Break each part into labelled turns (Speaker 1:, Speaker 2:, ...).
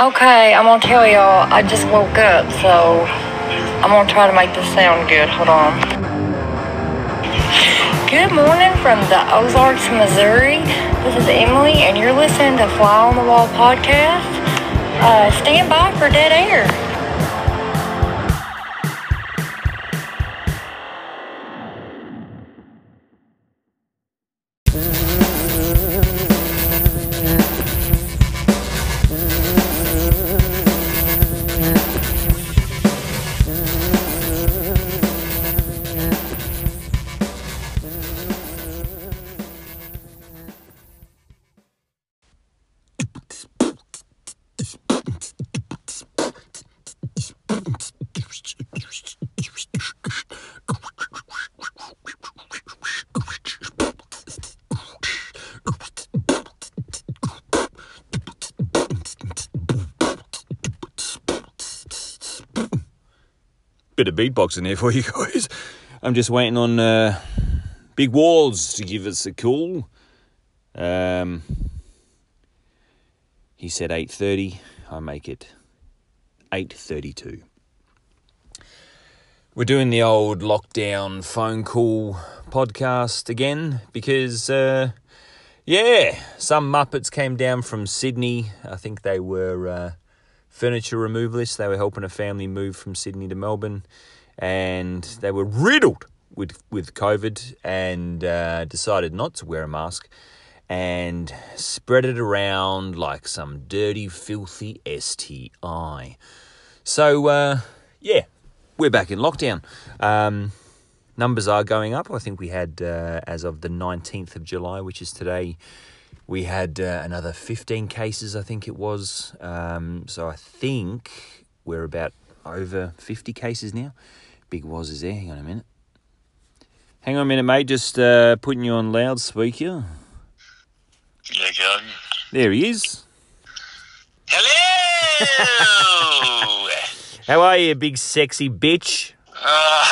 Speaker 1: Okay, I'm gonna tell y'all, I just woke up, so I'm gonna try to make this sound good. Hold on. Good morning from the Ozarks, Missouri. This is Emily, and you're listening to Fly on the Wall podcast. Uh, stand by for dead air.
Speaker 2: Bit of beatboxing there for you guys. I'm just waiting on uh, Big Waz to give us a call. Um, he said 8.30. I make it 8.32. We're doing the old lockdown phone call podcast again because, uh, yeah, some Muppets came down from Sydney. I think they were... Uh, furniture removalists. They were helping a family move from Sydney to Melbourne, and they were riddled with with COVID and uh, decided not to wear a mask and spread it around like some dirty, filthy STI. So uh, yeah, we're back in lockdown. Um, numbers are going up. I think we had uh, as of the nineteenth of July, which is today we had uh, another 15 cases, I think it was. Um, so I think we're about over 50 cases now. Big Waz is there. Hang on a minute. Hang on a minute, mate. Just uh, putting you on loudspeaker.
Speaker 3: There you go.
Speaker 2: There he is.
Speaker 3: Hello!
Speaker 2: How are you, big sexy bitch?
Speaker 3: uh,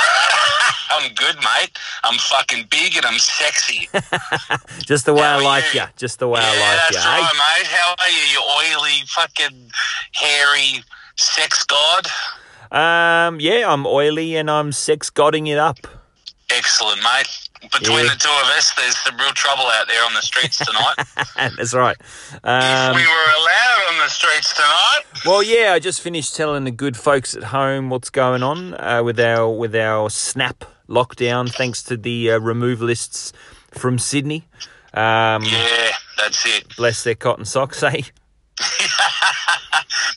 Speaker 3: I'm good, mate. I'm fucking big and I'm sexy.
Speaker 2: Just the way
Speaker 3: How
Speaker 2: I like
Speaker 3: you?
Speaker 2: you. Just the way
Speaker 3: yeah,
Speaker 2: I like
Speaker 3: that's
Speaker 2: you.
Speaker 3: right,
Speaker 2: eh?
Speaker 3: mate. How are you, you oily, fucking, hairy sex god?
Speaker 2: Um, yeah, I'm oily and I'm sex godding it up.
Speaker 3: Excellent, mate. Between
Speaker 2: Yeah.
Speaker 3: the two of us, there's some real trouble out there on the streets tonight.
Speaker 2: That's right.
Speaker 3: if
Speaker 2: Um,
Speaker 3: we were allowed on the streets tonight,
Speaker 2: Well, yeah, I just finished telling the good folks at home what's going on uh, with our with our snap lockdown, thanks to the uh, removalists from Sydney. Um,
Speaker 3: yeah, that's it.
Speaker 2: Bless their cotton socks, eh?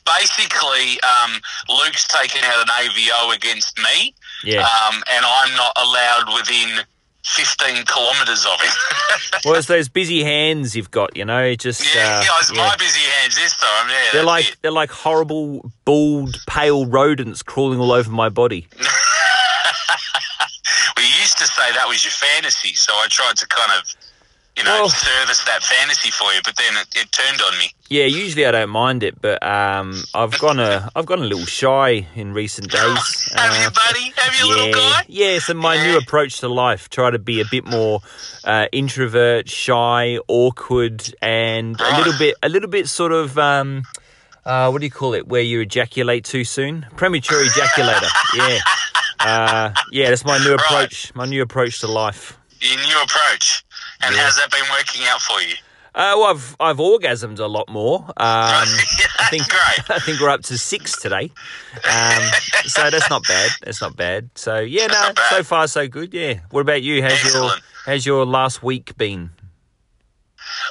Speaker 3: Basically, um, Luke's taken out an AVO against me.
Speaker 2: Yeah.
Speaker 3: um, and I'm not allowed within 15 kilometres of him.
Speaker 2: well, it's those busy hands you've got, you know. Just
Speaker 3: yeah,
Speaker 2: uh,
Speaker 3: yeah, it's
Speaker 2: yeah.
Speaker 3: my busy hands this time. Yeah,
Speaker 2: they're like
Speaker 3: it.
Speaker 2: they're like horrible, bald, pale rodents crawling all over my body.
Speaker 3: We used to say that was your fantasy, so I tried to kind of, you know,
Speaker 2: Well-
Speaker 3: service that fantasy for you, but then it, it turned on me.
Speaker 2: Yeah, usually I don't mind it, but um, I've gone a I've gone a little shy in recent days.
Speaker 3: Have you,
Speaker 2: Uh,
Speaker 3: buddy? Have you, little guy?
Speaker 2: yeah. So my new approach to life: try to be a bit more uh, introvert, shy, awkward, and a little bit, a little bit sort of, um, uh, what do you call it? Where you ejaculate too soon, premature ejaculator. Yeah, uh, yeah. That's my new approach. My new approach to life.
Speaker 3: Your new approach. And
Speaker 2: Yeah.
Speaker 3: how's that been working out for you?
Speaker 2: Uh, well, I've I've orgasmed a lot more. Um, I think
Speaker 3: Great.
Speaker 2: I think we're up to six today. Um, so that's not bad. That's not bad. So yeah,
Speaker 3: That's
Speaker 2: no, so far so good. Yeah. What about you? How's your How's your last week been?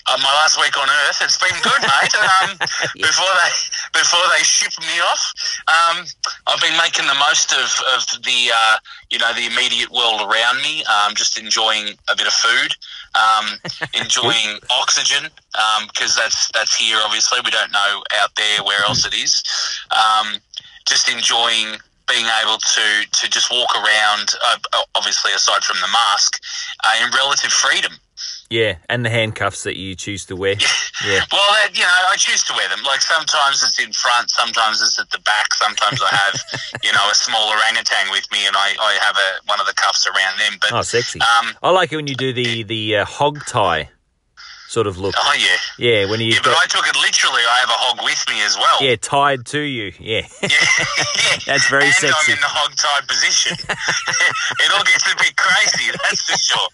Speaker 3: Uh, my last week on Earth, it's been good, mate. Um, Before they before they ship me off, um, I've been making the most of, of the uh, you know the immediate world around me. Um, just enjoying a bit of food, um, enjoying oxygen because that's that's here. Obviously, we don't know out there where else it is. Um, just enjoying being able to to just walk around. Uh, obviously, aside from the mask, uh, in relative freedom.
Speaker 2: Yeah, and the handcuffs that you choose to wear. Yeah.
Speaker 3: Well, that, you know, I choose to wear them. Like sometimes it's in front, sometimes it's at the back. Sometimes I have, you know, a small orangutan with me, and I, I have a one of the cuffs around them. But
Speaker 2: Oh, sexy.
Speaker 3: um,
Speaker 2: I like it when you do the the uh, hog tie. Sort of look.
Speaker 3: Oh yeah.
Speaker 2: Yeah, when you've
Speaker 3: Yeah, but
Speaker 2: got
Speaker 3: I took it literally. I have a hog with me as well.
Speaker 2: yeah tied to you. Yeah,
Speaker 3: Yeah.
Speaker 2: That's very
Speaker 3: and
Speaker 2: sexy.
Speaker 3: I'm in the hog tied position. it all gets a bit crazy, that's for sure.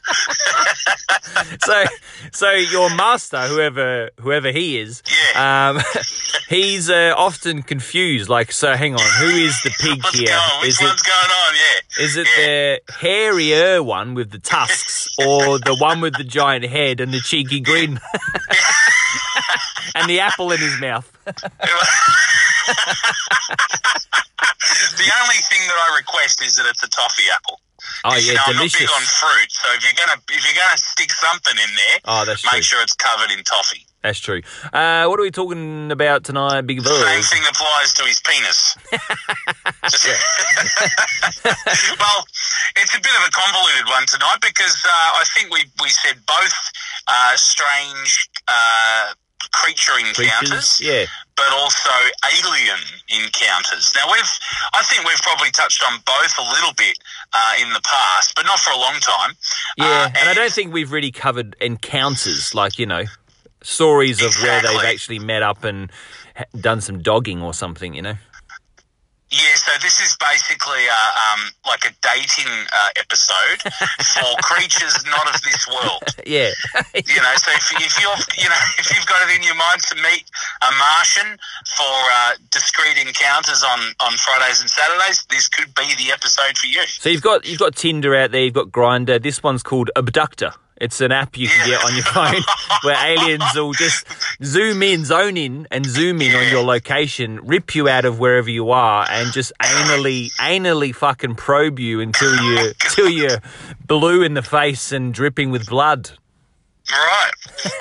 Speaker 2: so so your master, whoever whoever he is,
Speaker 3: Yeah.
Speaker 2: um, he's uh, often confused. Like, so hang on, who is the pig
Speaker 3: What's
Speaker 2: here?
Speaker 3: going? Which
Speaker 2: Is it
Speaker 3: one's going on? Yeah.
Speaker 2: Is it
Speaker 3: Yeah.
Speaker 2: the hairier one with the tusks or the one with the giant head and the cheeky grin? and the apple in his mouth.
Speaker 3: The only thing that I request is that it's a toffee apple.
Speaker 2: Oh
Speaker 3: you
Speaker 2: yeah,
Speaker 3: know, I'm not big on fruit, so if you're gonna if you're gonna stick something in there,
Speaker 2: Oh, that's
Speaker 3: make
Speaker 2: true.
Speaker 3: sure it's covered in toffee.
Speaker 2: That's true. Uh, what are we talking about tonight, Big
Speaker 3: Same
Speaker 2: Buzz?
Speaker 3: thing applies to his penis. Well, it's a bit of a convoluted one tonight because uh, I think we we said both uh, strange uh, creature encounters,
Speaker 2: Creatures? Yeah.
Speaker 3: but also alien encounters. Now we've, I think we've probably touched on both a little bit uh, in the past, but not for a long time.
Speaker 2: Yeah,
Speaker 3: Uh,
Speaker 2: and I don't think we've really covered encounters, like, you know, stories of where they've actually met up and done some dogging or something, you know?
Speaker 3: Yeah, so this is basically uh, um, like a dating uh, episode for creatures not of this world.
Speaker 2: Yeah.
Speaker 3: You know, so if, if you're, you know, if you've got it in your mind to meet a Martian for uh, discreet encounters on, on Fridays and Saturdays, this could be the episode for you.
Speaker 2: So you've got you've got Tinder out there, you've got Grindr. This one's called Abductor. It's an app you can
Speaker 3: Yeah.
Speaker 2: get on your phone where aliens will just zoom in, zone in, and zoom in on your location, rip you out of wherever you are, and just anally, anally fucking probe you until you till you're blue in the face and dripping with blood.
Speaker 3: Right.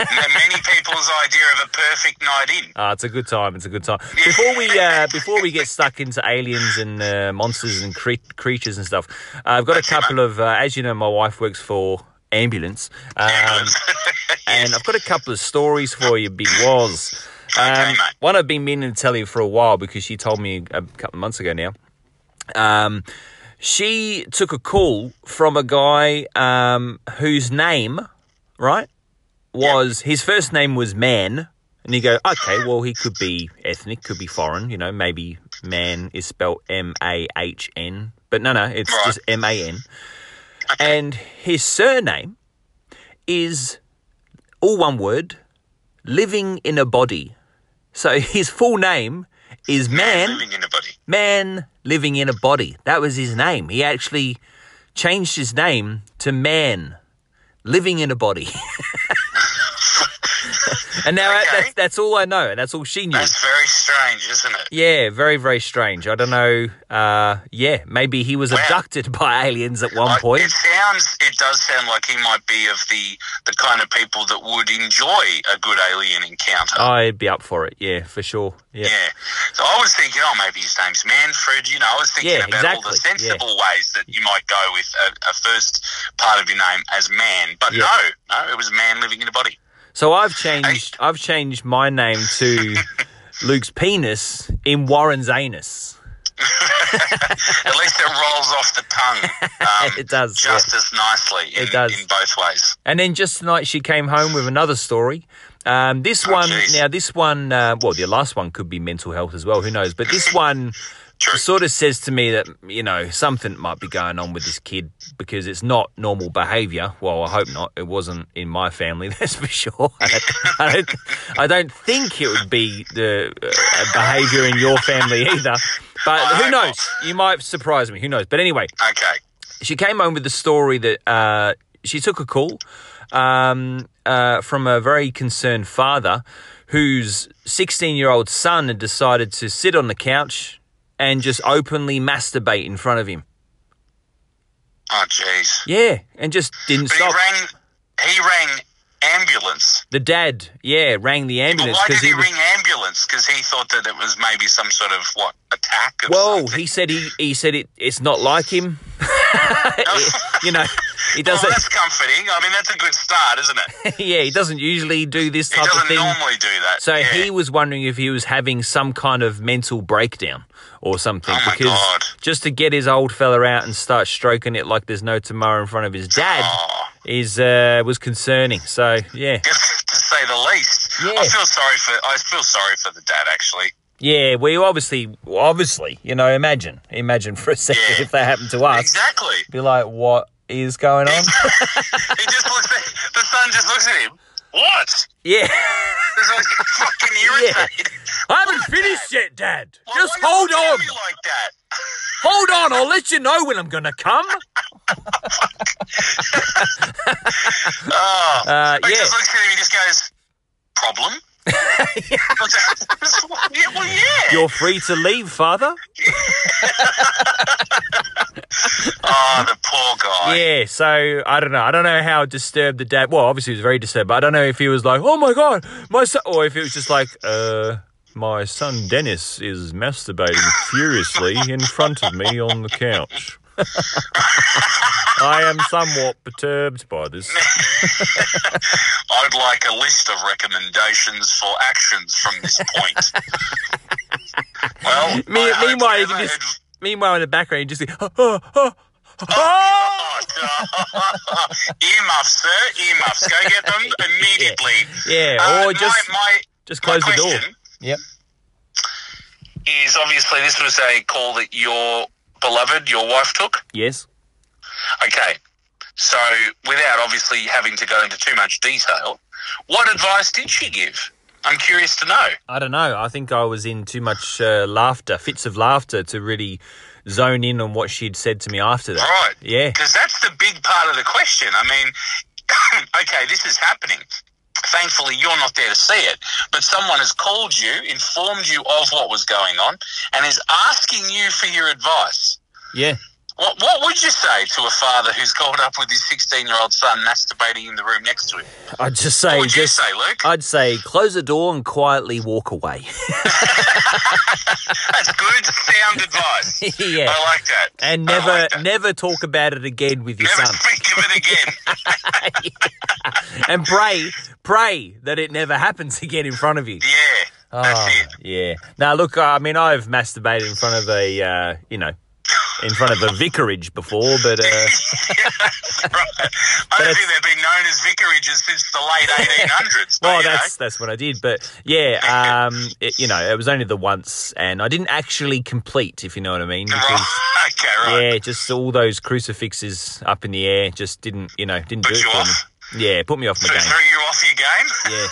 Speaker 3: Now, Many people's idea of a perfect night in.
Speaker 2: Ah, it's a good time. It's a good time. Before we uh, before we get stuck into aliens and uh, monsters and cre- creatures and stuff, uh, I've got a
Speaker 3: That's it,
Speaker 2: couple of. Uh, as you know, my wife works for ambulance, um, and I've got a couple of stories for you, Big Waz.
Speaker 3: Okay,
Speaker 2: Um,
Speaker 3: mate.
Speaker 2: one I've been meaning to tell you for a while because she told me a couple of months ago now. Um, she took a call from a guy um, whose name, right, was his first name was Man, and you go, okay, well he could be ethnic, could be foreign, you know, maybe Man is spelled M A H N, but no, no, it's
Speaker 3: Right.
Speaker 2: just M A N, and his surname is all one word, living in a body. So his full name is Man
Speaker 3: Living in a body.
Speaker 2: man living in a body. That was his name. He actually changed his name to man living in a body. and now
Speaker 3: Okay.
Speaker 2: that's, that's all I know. And that's all she knew.
Speaker 3: That's very strange, isn't it?
Speaker 2: Yeah, very, very strange. I don't know. Uh, yeah, maybe he was
Speaker 3: Wow.
Speaker 2: abducted by aliens at one
Speaker 3: Like,
Speaker 2: point.
Speaker 3: It sounds, it does sound like he might be of the the kind of people that would enjoy a good alien encounter.
Speaker 2: I'd be up for it. Yeah, for sure. Yeah.
Speaker 3: Yeah. So I was thinking, oh, maybe his name's Manfred. You know, I was thinking
Speaker 2: Yeah,
Speaker 3: about all the
Speaker 2: exactly, yeah.
Speaker 3: sensible ways that you might go with a, a first part of your name as man. But no, no, it was a man living in a body.
Speaker 2: So I've changed. I've changed my name to Luke's penis in Warren's anus.
Speaker 3: At least it rolls off the tongue. Um,
Speaker 2: It does,
Speaker 3: Just as nicely in,
Speaker 2: It does.
Speaker 3: in both ways.
Speaker 2: And then just tonight she came home with another story. Um, this
Speaker 3: Oh,
Speaker 2: one,
Speaker 3: jeez.
Speaker 2: now this one, uh, well, the last one could be mental health as well. Who knows? But this one
Speaker 3: True.
Speaker 2: sort of says to me that you know something might be going on with this kid because it's not normal behaviour. Well, I hope not. It wasn't in my family, that's for sure. I don't, I don't, I don't think it would be the uh, behaviour in your family either. But
Speaker 3: I
Speaker 2: who knows? You might surprise me. Who knows? But anyway,
Speaker 3: Okay.
Speaker 2: she came home with the story that uh, she took a call um, uh, from a very concerned father whose 16 year old son had decided to sit on the couch and just openly masturbate in front of him.
Speaker 3: Oh, jeez.
Speaker 2: Yeah, and just didn't
Speaker 3: But he
Speaker 2: stop.
Speaker 3: rang. He rang ambulance.
Speaker 2: The dad, yeah, rang the ambulance
Speaker 3: why did he,
Speaker 2: he was.
Speaker 3: ring ambulance? Because he thought that it was maybe some sort of what attack.
Speaker 2: Whoa,
Speaker 3: something.
Speaker 2: he said he he said it. It's not like him. you know, he doesn't.
Speaker 3: that's comforting. I mean, that's a good start, isn't it?
Speaker 2: yeah, he doesn't usually do this type of
Speaker 3: doesn't
Speaker 2: thing.
Speaker 3: normally do that.
Speaker 2: So
Speaker 3: yeah.
Speaker 2: he was wondering if he was having some kind of mental breakdown or something
Speaker 3: Oh my
Speaker 2: because
Speaker 3: God.
Speaker 2: just to get his old fella out and start stroking it like there's no tomorrow in front of his dad
Speaker 3: Oh.
Speaker 2: Is uh, was concerning. So yeah,
Speaker 3: to say the least. I feel sorry for I feel sorry for the dad actually.
Speaker 2: Yeah, we obviously, obviously, you know, imagine, imagine for a second
Speaker 3: Yeah.
Speaker 2: if that happened to us.
Speaker 3: Exactly.
Speaker 2: Be like, what is going on?
Speaker 3: he just looks at the son just looks at him. What?
Speaker 2: yeah.
Speaker 3: He's like fucking irritated.
Speaker 2: I haven't finished yet, Dad.
Speaker 3: Why-
Speaker 2: Just hold on.
Speaker 3: me like that.
Speaker 2: Hold on. I'll let you know when I'm to come.
Speaker 3: Oh.
Speaker 2: Uh,
Speaker 3: he
Speaker 2: yeah.
Speaker 3: just looks at him and just goes, problem? yeah, well, yeah.
Speaker 2: You're free to leave, Father.
Speaker 3: oh, the poor guy.
Speaker 2: Yeah, so I don't know. I don't know how disturbed the dad. Well, obviously he was very disturbed, but I don't know if he was like, "Oh my god, my son," or if it was just like, "Uh, my son Dennis is masturbating furiously in front of me on the couch." I am somewhat perturbed by this.
Speaker 3: I'd like a list of recommendations for actions from this point. well,
Speaker 2: Me- meanwhile, you can just-
Speaker 3: adv-
Speaker 2: Meanwhile, in the background, you just see, oh, oh, oh, oh.
Speaker 3: Earmuffs, sir. Earmuffs. Go get them immediately.
Speaker 2: yeah,
Speaker 3: Uh,
Speaker 2: or just
Speaker 3: my, my,
Speaker 2: just
Speaker 3: my
Speaker 2: close the door. Yep.
Speaker 3: is obviously this was a call that your beloved, your wife took.
Speaker 2: Yes.
Speaker 3: Okay. So, without obviously having to go into too much detail, what advice did she give? I'm curious to know.
Speaker 2: I don't know. I think I was in too much uh, laughter, fits of laughter, to really zone in on what she'd said to me after that.
Speaker 3: Right.
Speaker 2: Yeah.
Speaker 3: Because that's the big part of the question. I mean, okay, this is happening. Thankfully, you're not there to see it, but someone has called you, informed you of what was going on, and is asking you for your advice.
Speaker 2: Yeah.
Speaker 3: What, what would you say to a father who's called up with his 16 year old son masturbating in the room next to him?
Speaker 2: I'd just say,
Speaker 3: What would you say, Luke?
Speaker 2: I'd say, close the door and quietly walk away.
Speaker 3: That's good, sound advice.
Speaker 2: yeah.
Speaker 3: I like that.
Speaker 2: And never,
Speaker 3: like that.
Speaker 2: never talk about it again with your
Speaker 3: Never
Speaker 2: son.
Speaker 3: speak of it again.
Speaker 2: and pray, pray that it never happens again in front of you.
Speaker 3: yeah, that's
Speaker 2: Oh,
Speaker 3: it.
Speaker 2: Yeah. Now, look, I mean, I've masturbated in front of a, uh, you know, in front of a vicarage before, but uh,
Speaker 3: right. I don't think they've been known as vicarages since the late 1800s.
Speaker 2: Well,
Speaker 3: you know.
Speaker 2: that's that's what I did. But yeah, um, it, you know, it was only the once, and I didn't actually complete, if you know what I mean. Because,
Speaker 3: Okay, right.
Speaker 2: yeah, just all those crucifixes up in the air just didn't, you know, didn't
Speaker 3: Put
Speaker 2: do it for
Speaker 3: off?
Speaker 2: me. Yeah, put me off my
Speaker 3: Threw
Speaker 2: game.
Speaker 3: you off your game?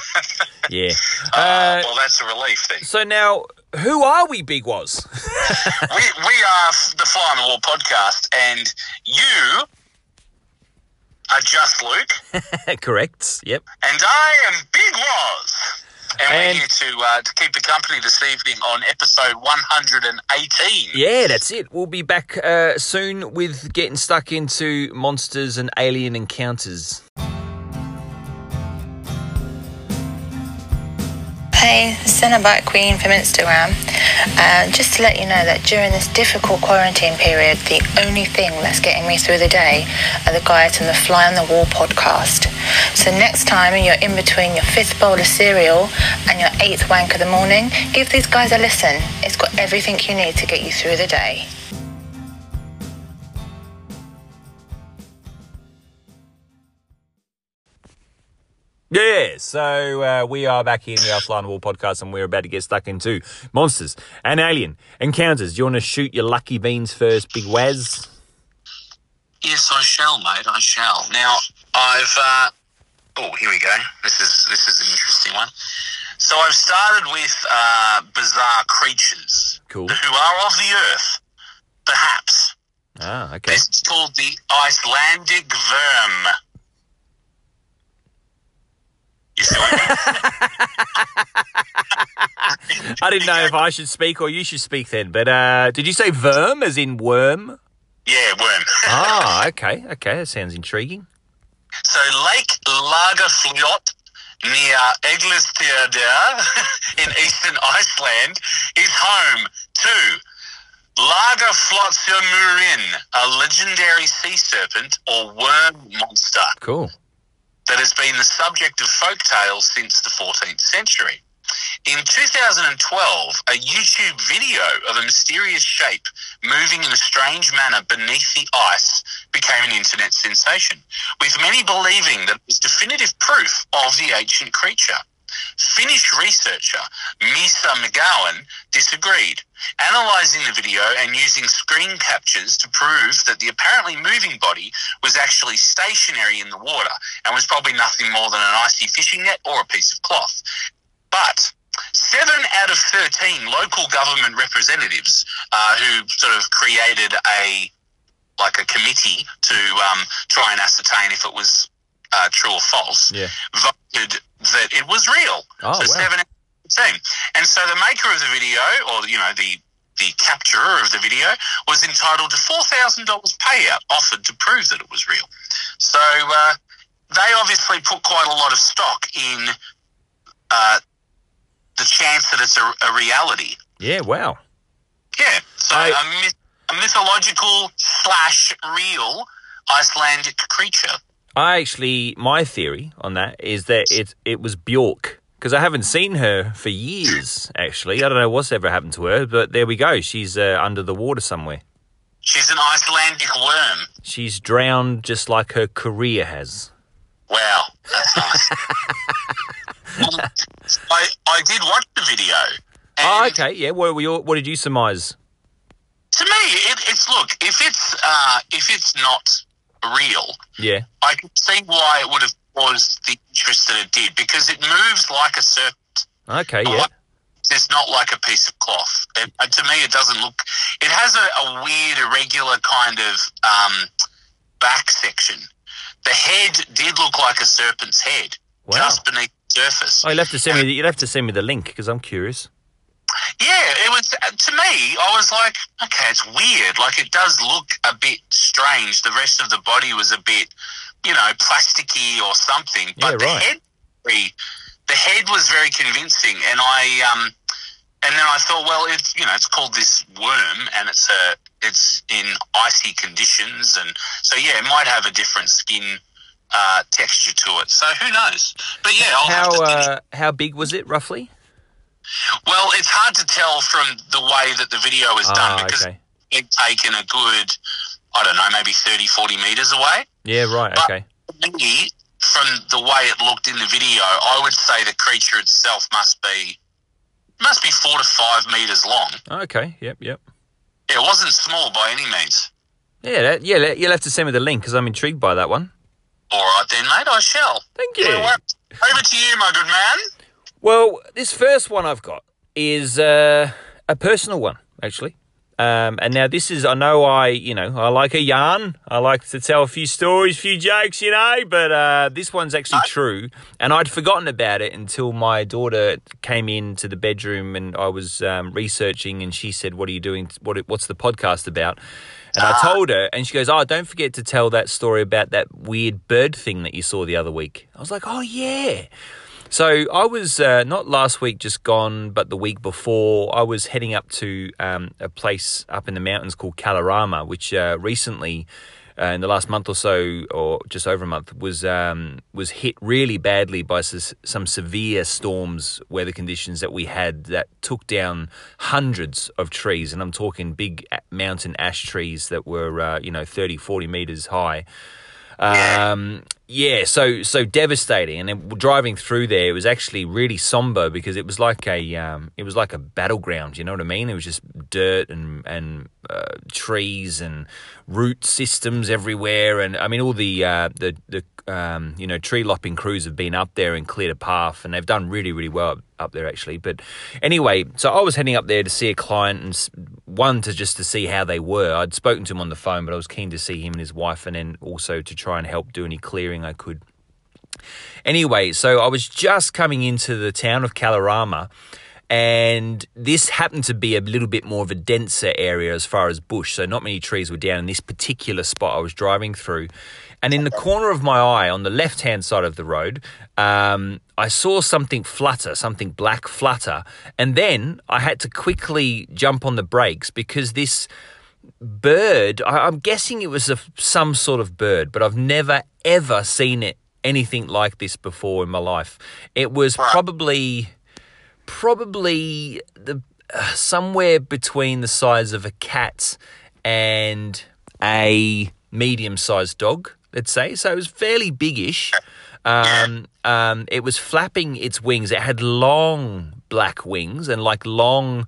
Speaker 2: Yeah, yeah.
Speaker 3: Uh,
Speaker 2: Uh,
Speaker 3: well, that's a relief then.
Speaker 2: so now, who are we, Big Waz?
Speaker 3: we, we are the Fly on the Wall podcast, and you are just Luke,
Speaker 2: Correct. Yep.
Speaker 3: and I am Big Waz. And,
Speaker 2: And-
Speaker 3: we're here to, uh, to keep the company this evening on episode 118.
Speaker 2: Yeah, that's it. We'll be back uh, soon with getting stuck into monsters and alien encounters.
Speaker 1: Hey, Cenobite Queen from Instagram. Uh, just to let you know that during this difficult quarantine period, the only thing that's getting me through the day are the guys from the Fly on the Wall podcast. So next time you're in between your fifth bowl of cereal and your eighth wank of the morning, give these guys a listen. It's got everything you need to get you through the day.
Speaker 2: Yeah, so uh, we are back here in the the Wall podcast and we're about to get stuck into monsters and alien encounters. Do you want to shoot your lucky beans first, Big Waz?
Speaker 3: Yes, I shall, mate. I shall. Now, I've. Uh, oh, here we go. This is this is an interesting one. So I've started with uh, bizarre creatures
Speaker 2: Cool.
Speaker 3: who are of the earth, perhaps.
Speaker 2: Ah, okay.
Speaker 3: This is called the Icelandic worm. You see what I
Speaker 2: didn't know if I should speak or you should speak then, but uh, did you say verm as in worm?
Speaker 3: Yeah, worm.
Speaker 2: Ah, okay, okay, that sounds intriguing.
Speaker 3: So Lake Lagarfljót near Eglisfjörður in eastern Iceland is home to Lagerfljótsjömurin, a legendary sea serpent or worm monster
Speaker 2: Cool.
Speaker 3: That has been the subject of folk tales since the 14th century. In 2012, a YouTube video of a mysterious shape moving in a strange manner beneath the ice became an internet sensation, with many believing that it was definitive proof of the ancient creature. Finnish researcher Misa McGowan disagreed, analysing the video and using screen captures to prove that the apparently moving body was actually stationary in the water and was probably nothing more than an icy fishing net or a piece of cloth. But seven out of 13 local government representatives uh, who sort of created a like a committee to um, try and ascertain if it was uh, true or false,
Speaker 2: Yeah.
Speaker 3: voted that it was real.
Speaker 2: Oh,
Speaker 3: so
Speaker 2: wow.
Speaker 3: seven out of 13. And so the maker of the video, or you know the the capturer of the video, was entitled to four thousand dollars payout offered to prove that it was real. So uh, they obviously put quite a lot of stock in uh, the chance that it's a, a reality.
Speaker 2: Yeah, wow.
Speaker 3: Yeah. So
Speaker 2: I-
Speaker 3: a, myth- a mythological slash real Icelandic creature.
Speaker 2: I actually, my theory on that is that it it was Bjork because I haven't seen her for years. Actually, I don't know what's ever happened to her, but there we go. She's uh, under the water somewhere.
Speaker 3: She's an Icelandic worm.
Speaker 2: She's drowned just like her career has.
Speaker 3: Wow, that's nice. um, I I did watch the video.
Speaker 2: Oh, okay, yeah. What were your, What did you surmise?
Speaker 3: To me, it, it's look if it's uh, if it's not real,
Speaker 2: Yeah,
Speaker 3: I can see why it would have caused the interest that it did because it moves like a serpent.
Speaker 2: okay, yeah,
Speaker 3: It's not like a piece of cloth. It, uh, to me, it doesn't look. It has a, a weird, irregular kind of um, back section. The head did look like a serpent's head,
Speaker 2: Wow.
Speaker 3: just beneath the surface.
Speaker 2: Oh, you'll have to send me. The, you'll have to send me the link because I'm curious.
Speaker 3: Yeah, it was to me. I was like, okay, it's weird. Like it does look a bit strange. The rest of the body was a bit, you know, plasticky or something. But
Speaker 2: Yeah,
Speaker 3: the head, the head was very convincing. And I, um, and then I thought, well, it's you know, it's called this worm, and it's a, it's in icy conditions, and so yeah, it might have a different skin. Uh, texture to it, so who knows? But yeah, I'll have
Speaker 2: How
Speaker 3: to
Speaker 2: uh, how big was it roughly?
Speaker 3: Well, it's hard to tell from the way that the video is done
Speaker 2: Ah,
Speaker 3: because
Speaker 2: okay.
Speaker 3: it's taken a good, I don't know, maybe 30, 40 metres away.
Speaker 2: Yeah, right.
Speaker 3: But-
Speaker 2: Okay.
Speaker 3: Me, from the way it looked in the video, I would say the creature itself must be must be four to five metres long.
Speaker 2: Okay. Yep. Yep.
Speaker 3: It wasn't small by any means.
Speaker 2: Yeah. That, yeah. You'll have to send me the link because I'm intrigued by that one.
Speaker 3: All right then, mate, I shall.
Speaker 2: Thank you.
Speaker 3: Over to you, my good man.
Speaker 2: Well, this first one I've got is uh, a personal one, actually. Um, and now this is, I know I, you know, I like a yarn. I like to tell a few stories, a few jokes, you know, but uh, this one's actually true. And I'd forgotten about it until my daughter came into the bedroom and I was um, researching and she said, what are you doing? What, what's the podcast about? And I told her, and she goes, "Oh, don't forget to tell that story about that weird bird thing that you saw the other week." I was like, "Oh yeah." So I was uh, not last week, just gone, but the week before. I was heading up to um, a place up in the mountains called Kalorama, which uh, recently, uh, in the last month or so, or just over a month, was um, was hit really badly by s- some severe storms, weather conditions that we had that took down hundreds of trees, and I'm talking big mountain ash trees that were, uh, you know, 30, 40 meters high. Um, yeah, so so devastating, and then driving through there, it was actually really somber because it was like a um, it was like a battleground. You know what I mean? It was just dirt and and uh, trees and root systems everywhere, and I mean all the uh, the the um, you know tree lopping crews have been up there and cleared a path, and they've done really really well up there actually. But anyway, so I was heading up there to see a client and one to just to see how they were. I'd spoken to him on the phone, but I was keen to see him and his wife, and then also to try and help do any clearing I could. Anyway, so I was just coming into the town of Kalorama, and this happened to be a little bit more of a denser area as far as bush. So not many trees were down in this particular spot I was driving through. And in the corner of my eye, on the left hand side of the road, um, I saw something flutter, something black flutter. And then I had to quickly jump on the brakes because this bird, I, I'm guessing it was a, some sort of bird, but I've never ever seen it anything like this before in my life. It was probably probably the uh, somewhere between the size of a cat and a medium-sized dog, let's say. So it was fairly biggish. Um, um, it was flapping its wings. It had long black wings and like long,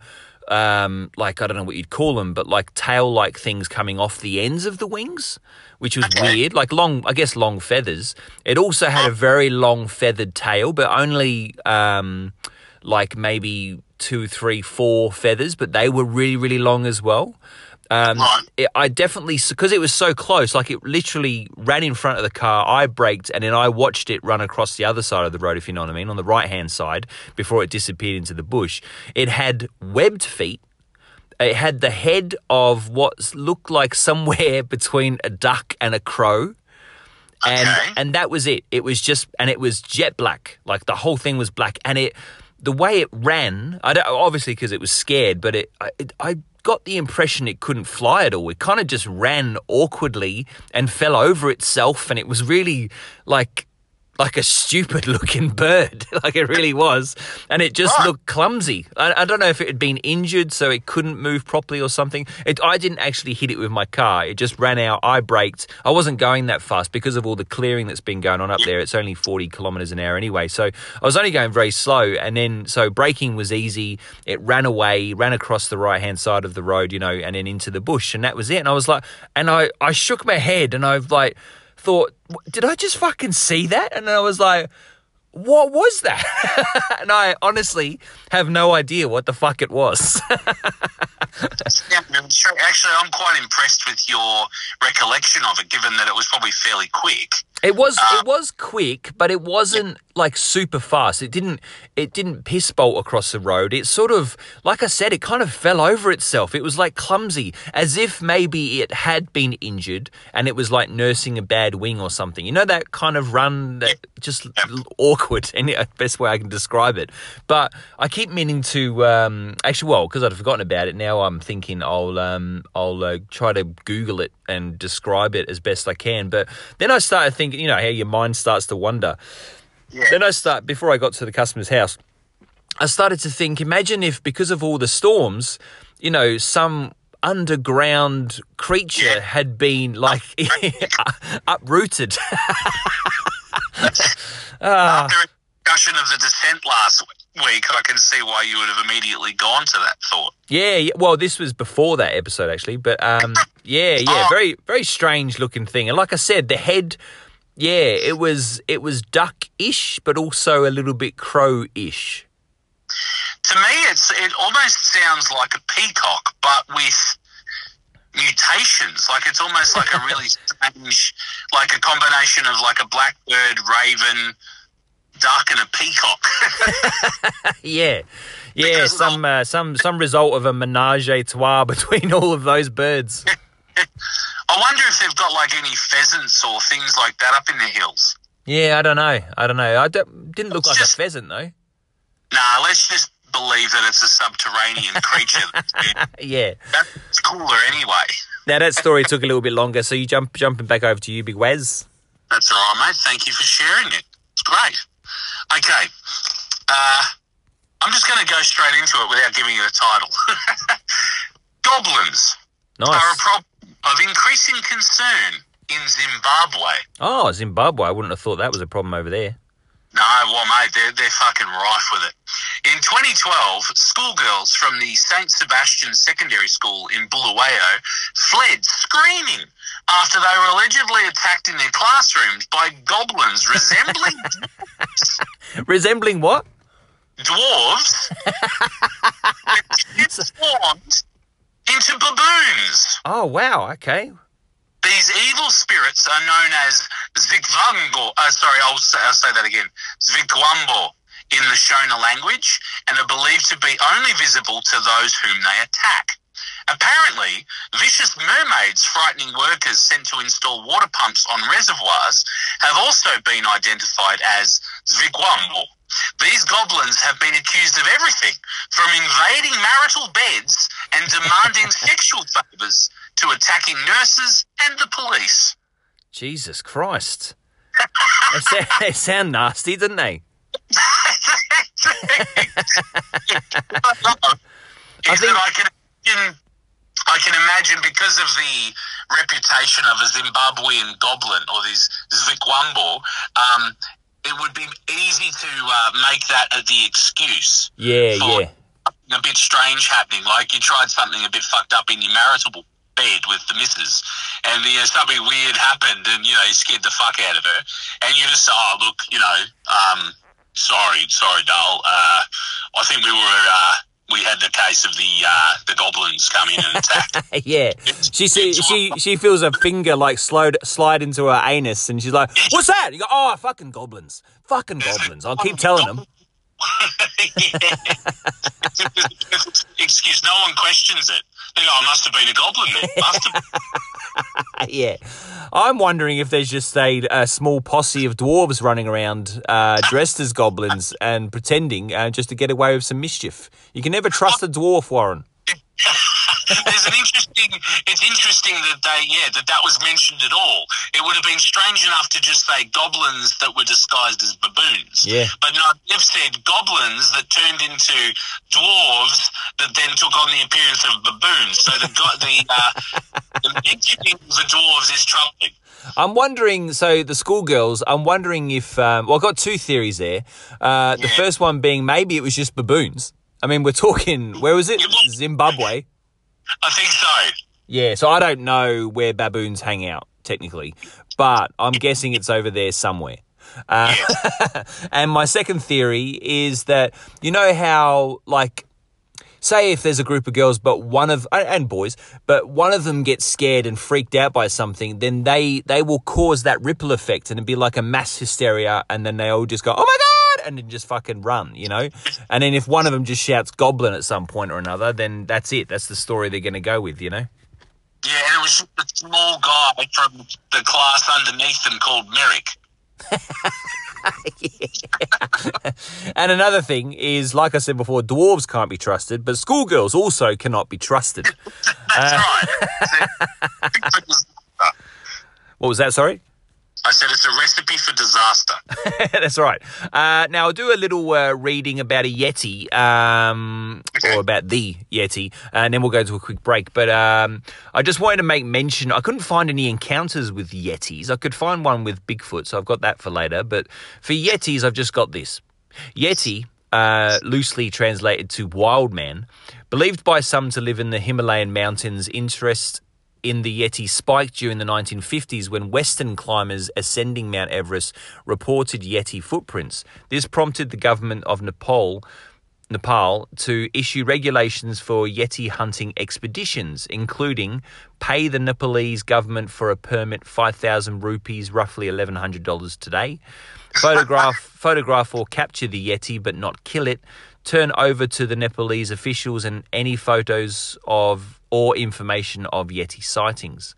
Speaker 2: um, like I don't know what you'd call them, but like tail-like things coming off the ends of the wings, which was
Speaker 3: Okay.
Speaker 2: weird. Like long, I guess, long feathers. It also had a very long feathered tail, but only um, like maybe two, three, four feathers, but they were really, really long as well. Um, it, I definitely because it was so close, like it literally ran in front of the car. I braked and then I watched it run across the other side of the road, if you know what I mean, on the right hand side before it disappeared into the bush. It had webbed feet. It had the head of what looked like somewhere between a duck and a crow and
Speaker 3: Okay.
Speaker 2: and that was it. It was just and it was jet black. Like the whole thing was black, and it the way it ran. I don't, obviously because it was scared, but it I, it I got the impression it couldn't fly at all. It kind of just ran awkwardly and fell over itself, and it was really like like a stupid looking bird, like it really was, and it just
Speaker 3: Right.
Speaker 2: looked clumsy. I, I don't know if it had been injured, so it couldn't move properly or something. It, I didn't actually hit it with my car. It just ran out. I braked. I wasn't going that fast because of all the clearing that's been going on up there. It's only forty kilometers an hour anyway, so I was only going very slow. And then so braking was easy. It ran away, ran across the right hand side of the road, you know, and then into the bush, and that was it. And I was like, and I I shook my head, and I've like thought, did I just fucking see that? And I was like, what was that? and I honestly have no idea what the fuck it was.
Speaker 3: Yeah, Actually, I'm quite impressed with your recollection of it, given that it was probably fairly quick.
Speaker 2: It was it was quick, but it wasn't like super fast. It didn't it didn't piss bolt across the road. It sort of like I said, it kind of fell over itself. It was like clumsy, as if maybe it had been injured and it was like nursing a bad wing or something. You know that kind of run that just awkward. Any best way I can describe it. But I keep meaning to um, actually, well, because I'd forgotten about it. Now I'm thinking I'll um, I'll uh, try to Google it and describe it as best I can. But then I started thinking, you know, how your mind starts to wonder. Then I start before I got to the customer's house. I started to think, imagine if because of all the storms, you know, some underground creature
Speaker 3: Yeah.
Speaker 2: had been like uprooted.
Speaker 3: After a discussion of the descent last week, I can see why you would have immediately gone to that thought.
Speaker 2: Yeah, yeah, well, this was before that episode actually, but um, yeah, yeah,
Speaker 3: Oh.
Speaker 2: very, very strange looking thing. And like I said, the head, yeah, it was, it was duck-ish, but also a little bit crow-ish.
Speaker 3: To me, it's it almost sounds like a peacock, but with mutations. Like it's almost like a really strange, like a combination of like a blackbird, raven, duck, and a peacock.
Speaker 2: yeah, yeah,
Speaker 3: Because
Speaker 2: some, uh, some, some result of a menage a trois between all of those birds.
Speaker 3: I wonder if they've got like any pheasants or things like that up in the hills.
Speaker 2: Yeah, I don't know, I don't know. I don't, didn't look like a pheasant though.
Speaker 3: Nah, let's just believe that it's a subterranean creature.
Speaker 2: Yeah.
Speaker 3: That's cooler anyway.
Speaker 2: Now that story took a little bit longer, so you jump jumping back over to you, Big Waz.
Speaker 3: That's all right, mate. Thank you for sharing it. It's great. Okay. Uh, I'm just going to go straight into it without giving it a title. Goblins are a
Speaker 2: Nice.
Speaker 3: problem of increasing concern in Zimbabwe.
Speaker 2: Oh, Zimbabwe. I wouldn't have thought that was a problem over there.
Speaker 3: No, well, mate, they're, they're fucking rife with it. In 2012, schoolgirls from the St. Sebastian Secondary School in Bulawayo fled screaming after they were allegedly attacked in their classrooms by goblins resembling
Speaker 2: Resembling what?
Speaker 3: dwarves transformed into baboons.
Speaker 2: Oh, wow. Okay.
Speaker 3: These evil spirits are known as Zikvango. Uh, sorry, I'll say, I'll say that again. Zvikwambo in the Shona language and are believed to be only visible to those whom they attack. Apparently, vicious mermaids frightening workers sent to install water pumps on reservoirs have also been identified as Zvikwambo. These goblins have been accused of everything from invading marital beds and demanding sexual favours to attacking nurses and the police.
Speaker 2: Jesus Christ. they, sound, they sound nasty, didn't they?
Speaker 3: I
Speaker 2: think-
Speaker 3: I can imagine, I can imagine because of the reputation of a Zimbabwean goblin or this Zikwambo, um, it would be easy to uh, make that the excuse.
Speaker 2: Yeah,
Speaker 3: for
Speaker 2: yeah.
Speaker 3: A bit strange happening, like you tried something a bit fucked up in your marital bed with the missus, and you know something weird happened, and you know you scared the fuck out of her, and you just oh look, you know, um, sorry, sorry, doll. Uh, I think we were uh, we had the case of the uh, the goblins come in and attack.
Speaker 2: yeah, she see, she she feels a finger like slide slide into her anus, and she's like, "What's that?" You go, "Oh, fucking goblins, fucking goblins." I'll keep telling them.
Speaker 3: Excuse, no one questions it. They go, I must have been a goblin then. Must have.
Speaker 2: yeah, I'm wondering if there's just a, a small posse of dwarves running around uh, dressed as goblins and pretending uh, just to get away with some mischief. You can never trust a dwarf, Warren.
Speaker 3: There's an interesting. It's interesting that they, yeah, that that was mentioned at all. It would have been strange enough to just say goblins that were disguised as baboons.
Speaker 2: Yeah.
Speaker 3: But no, they've said goblins that turned into dwarves that then took on the appearance of baboons. So the the uh, the mentioning of the dwarves is troubling.
Speaker 2: I'm wondering, so the schoolgirls, I'm wondering if, um, well, I've got two theories there. Uh, the
Speaker 3: Yeah.
Speaker 2: first one being maybe it was just baboons. I mean, we're talking, where was it? Zimbabwe.
Speaker 3: I think so.
Speaker 2: Yeah, so I don't know where baboons hang out, technically, but I'm guessing it's over there somewhere. Uh, and my second theory is that, you know how, like, say if there's a group of girls, but one of, and boys, but one of them gets scared and freaked out by something, then they, they will cause that ripple effect and it'd be like a mass hysteria, and then they all just go, oh my God! And then just fucking run, you know? And then if one of them just shouts goblin at some point or another, then that's it. That's the story they're going to go with, you know?
Speaker 3: Yeah, and it was a small guy from the class underneath them called Merrick.
Speaker 2: And another thing is, like I said before, dwarves can't be trusted, but schoolgirls also cannot be trusted.
Speaker 3: That's uh, right.
Speaker 2: What was that? Sorry?
Speaker 3: I said it's a recipe for disaster.
Speaker 2: That's right. Uh, now, I'll do a little uh, reading about a Yeti, um, or about the Yeti, and then we'll go to a quick break. But um, I just wanted to make mention I couldn't find any encounters with Yetis. I could find one with Bigfoot, so I've got that for later. But for Yetis, I've just got this Yeti. Uh, loosely translated to wild man, believed by some to live in the Himalayan mountains, interest in the Yeti spiked during the 1950s when Western climbers ascending Mount Everest reported Yeti footprints. This prompted the government of Nepal. Nepal to issue regulations for Yeti hunting expeditions, including pay the Nepalese government for a permit 5,000 rupees, roughly $1,100 today, photograph, photograph or capture the Yeti but not kill it, turn over to the Nepalese officials and any photos of or information of Yeti sightings.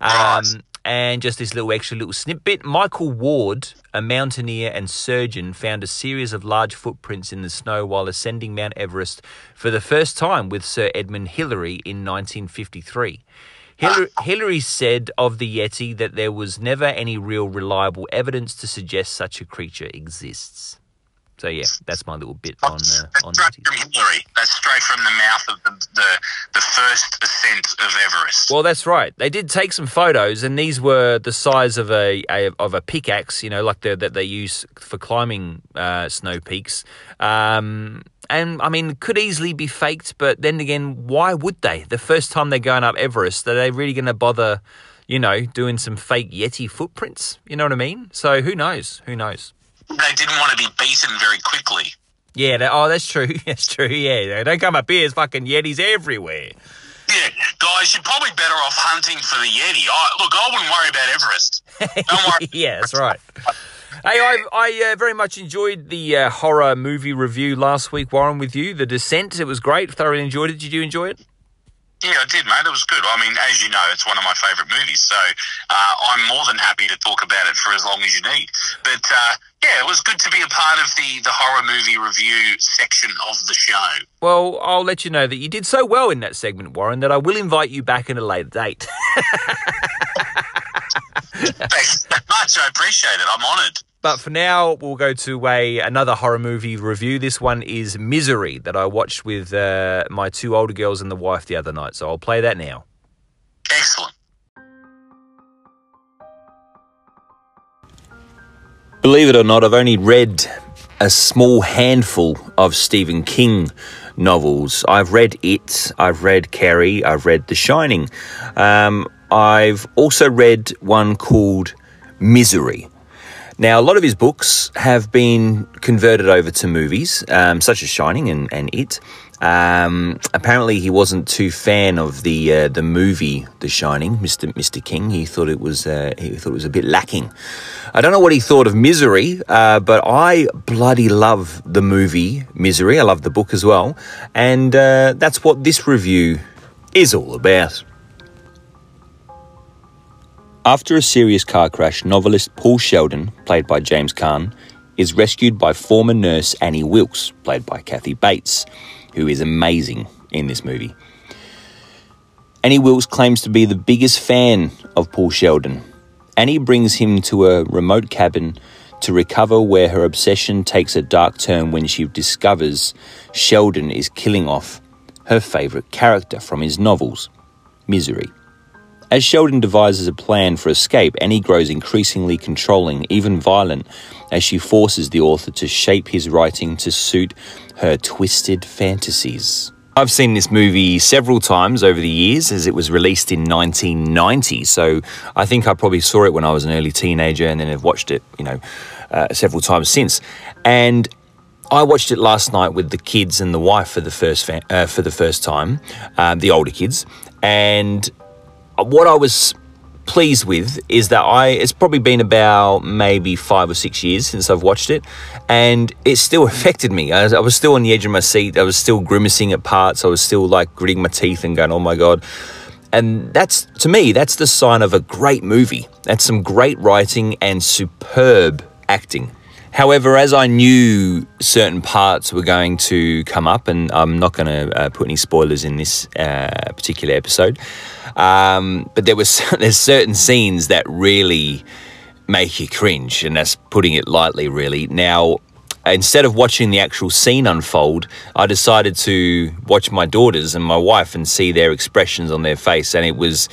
Speaker 2: Um, and just this little extra little snippet Michael Ward, a mountaineer and surgeon, found a series of large footprints in the snow while ascending Mount Everest for the first time with Sir Edmund Hillary in 1953. Hillary, Hillary said of the Yeti that there was never any real reliable evidence to suggest such a creature exists. So yeah, that's my little bit on uh, on
Speaker 3: straight from Hillary. That's straight from the mouth of the, the, the first ascent of Everest.
Speaker 2: Well, that's right. They did take some photos, and these were the size of a, a of a pickaxe, you know, like the that they use for climbing uh, snow peaks. Um, and I mean, could easily be faked, but then again, why would they? The first time they're going up Everest, are they really going to bother, you know, doing some fake Yeti footprints? You know what I mean? So who knows? Who knows?
Speaker 3: They didn't want to be beaten very quickly.
Speaker 2: Yeah. That, oh, that's true. That's true. Yeah. They don't come up here. There's fucking Yetis everywhere.
Speaker 3: Yeah, guys, you're probably better off hunting for the Yeti. I, look, I wouldn't worry about Everest. Don't worry.
Speaker 2: yeah, that's right. Hey, I, I uh, very much enjoyed the uh, horror movie review last week, Warren, with you. The Descent, it was great. Thoroughly enjoyed it. Did you enjoy it?
Speaker 3: Yeah, I did, mate. It was good. I mean, as you know, it's one of my favourite movies, so uh, I'm more than happy to talk about it for as long as you need. But uh, yeah, it was good to be a part of the the horror movie review section of the show.
Speaker 2: Well, I'll let you know that you did so well in that segment, Warren, that I will invite you back at a later date.
Speaker 3: Thanks so much. I appreciate it. I'm honoured.
Speaker 2: But for now, we'll go to a another horror movie review. This one is Misery that I watched with uh, my two older girls and the wife the other night. So I'll play that now.
Speaker 3: Excellent.
Speaker 2: Believe it or not, I've only read a small handful of Stephen King novels. I've read It, I've read Carrie, I've read The Shining. Um, I've also read one called Misery now, a lot of his books have been converted over to movies, um, such as Shining and, and It. Um, apparently, he wasn't too fan of the uh, the movie The Shining, Mister Mister King. He thought it was uh, he thought it was a bit lacking. I don't know what he thought of Misery, uh, but I bloody love the movie Misery. I love the book as well, and uh, that's what this review is all about. After a serious car crash, novelist Paul Sheldon, played by James Caan, is rescued by former nurse Annie Wilkes, played by Kathy Bates, who is amazing in this movie. Annie Wilkes claims to be the biggest fan of Paul Sheldon. Annie brings him to a remote cabin to recover where her obsession takes a dark turn when she discovers Sheldon is killing off her favourite character from his novels, Misery. As Sheldon devises a plan for escape, Annie grows increasingly controlling, even violent, as she forces the author to shape his writing to suit her twisted fantasies. I've seen this movie several times over the years as it was released in 1990. So I think I probably saw it when I was an early teenager and then have watched it, you know, uh, several times since. And I watched it last night with the kids and the wife for the first fa- uh, for the first time, um, the older kids, and what I was pleased with is that I it's probably been about maybe five or six years since I've watched it, and it still affected me. I was, I was, still on the edge of my seat. I was still grimacing at parts. I was still like gritting my teeth and going, "Oh my god." And that's to me, that's the sign of a great movie. That's some great writing and superb acting. However, as I knew certain parts were going to come up, and I'm not going to uh, put any spoilers in this uh, particular episode, um, but there was there's certain scenes that really make you cringe, and that's putting it lightly, really. Now, instead of watching the actual scene unfold, I decided to watch my daughters and my wife and see their expressions on their face, and it was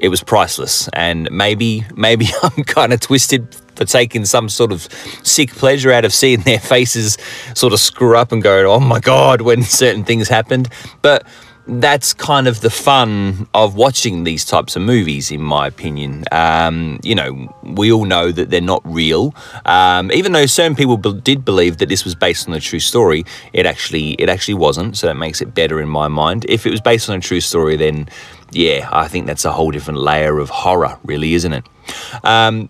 Speaker 2: it was priceless. And maybe maybe I'm kind of twisted for taking some sort of sick pleasure out of seeing their faces sort of screw up and go, oh my god, when certain things happened, but that's kind of the fun of watching these types of movies, in my opinion. Um, you know, we all know that they're not real. Um, even though certain people be- did believe that this was based on a true story, it actually it actually wasn't. So that makes it better in my mind. If it was based on a true story, then yeah, I think that's a whole different layer of horror, really, isn't it? Um,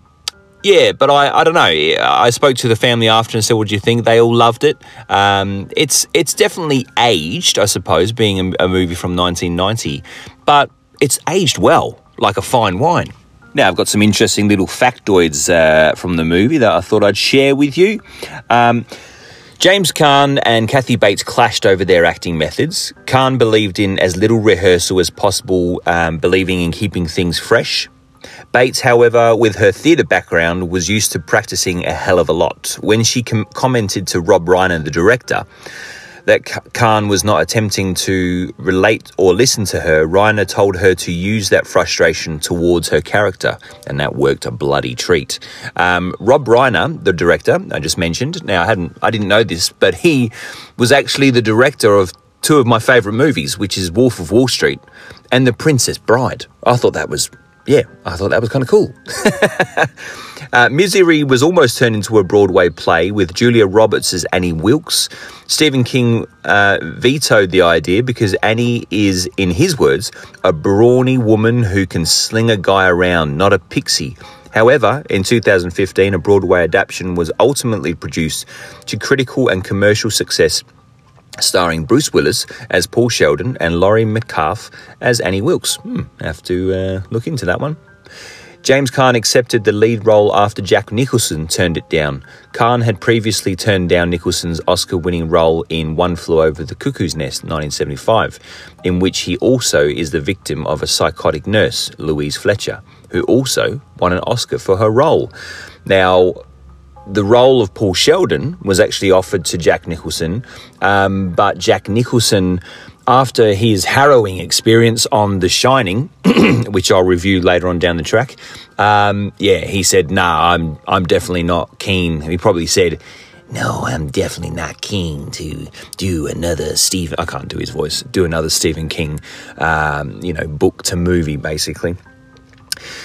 Speaker 2: yeah, but I, I don't know. I spoke to the family after and said, "What do you think?" They all loved it. Um, it's it's definitely aged, I suppose, being a, a movie from 1990, but it's aged well, like a fine wine. Now, I've got some interesting little factoids uh, from the movie that I thought I'd share with you. Um, James Caan and Kathy Bates clashed over their acting methods. Caan believed in as little rehearsal as possible, um, believing in keeping things fresh. Bates, however, with her theatre background, was used to practicing a hell of a lot. When she com- commented to Rob Reiner, the director, that Caan was not attempting to relate or listen to her, Reiner told her to use that frustration towards her character, and that worked a bloody treat. Um, Rob Reiner, the director I just mentioned, now I hadn't, I didn't know this, but he was actually the director of two of my favourite movies, which is Wolf of Wall Street and The Princess Bride. I thought that was yeah, I thought that was kind of cool. uh, Misery was almost turned into a Broadway play with Julia Roberts as Annie Wilkes. Stephen King uh, vetoed the idea because Annie is, in his words, a brawny woman who can sling a guy around, not a pixie. However, in 2015, a Broadway adaptation was ultimately produced to critical and commercial success starring Bruce Willis as Paul Sheldon and Laurie Metcalf as Annie Wilkes. Hmm, have to uh, look into that one. James Caan accepted the lead role after Jack Nicholson turned it down. Caan had previously turned down Nicholson's Oscar winning role in One Flew Over the Cuckoo's Nest 1975, in which he also is the victim of a psychotic nurse, Louise Fletcher, who also won an Oscar for her role. Now, the role of Paul Sheldon was actually offered to Jack Nicholson, um, but Jack Nicholson After his harrowing experience on The Shining, which I'll review later on down the track, um, yeah, he said, "Nah, I'm I'm definitely not keen." He probably said, "No, I'm definitely not keen to do another Stephen." I can't do his voice. Do another Stephen King, um, you know, book to movie, basically.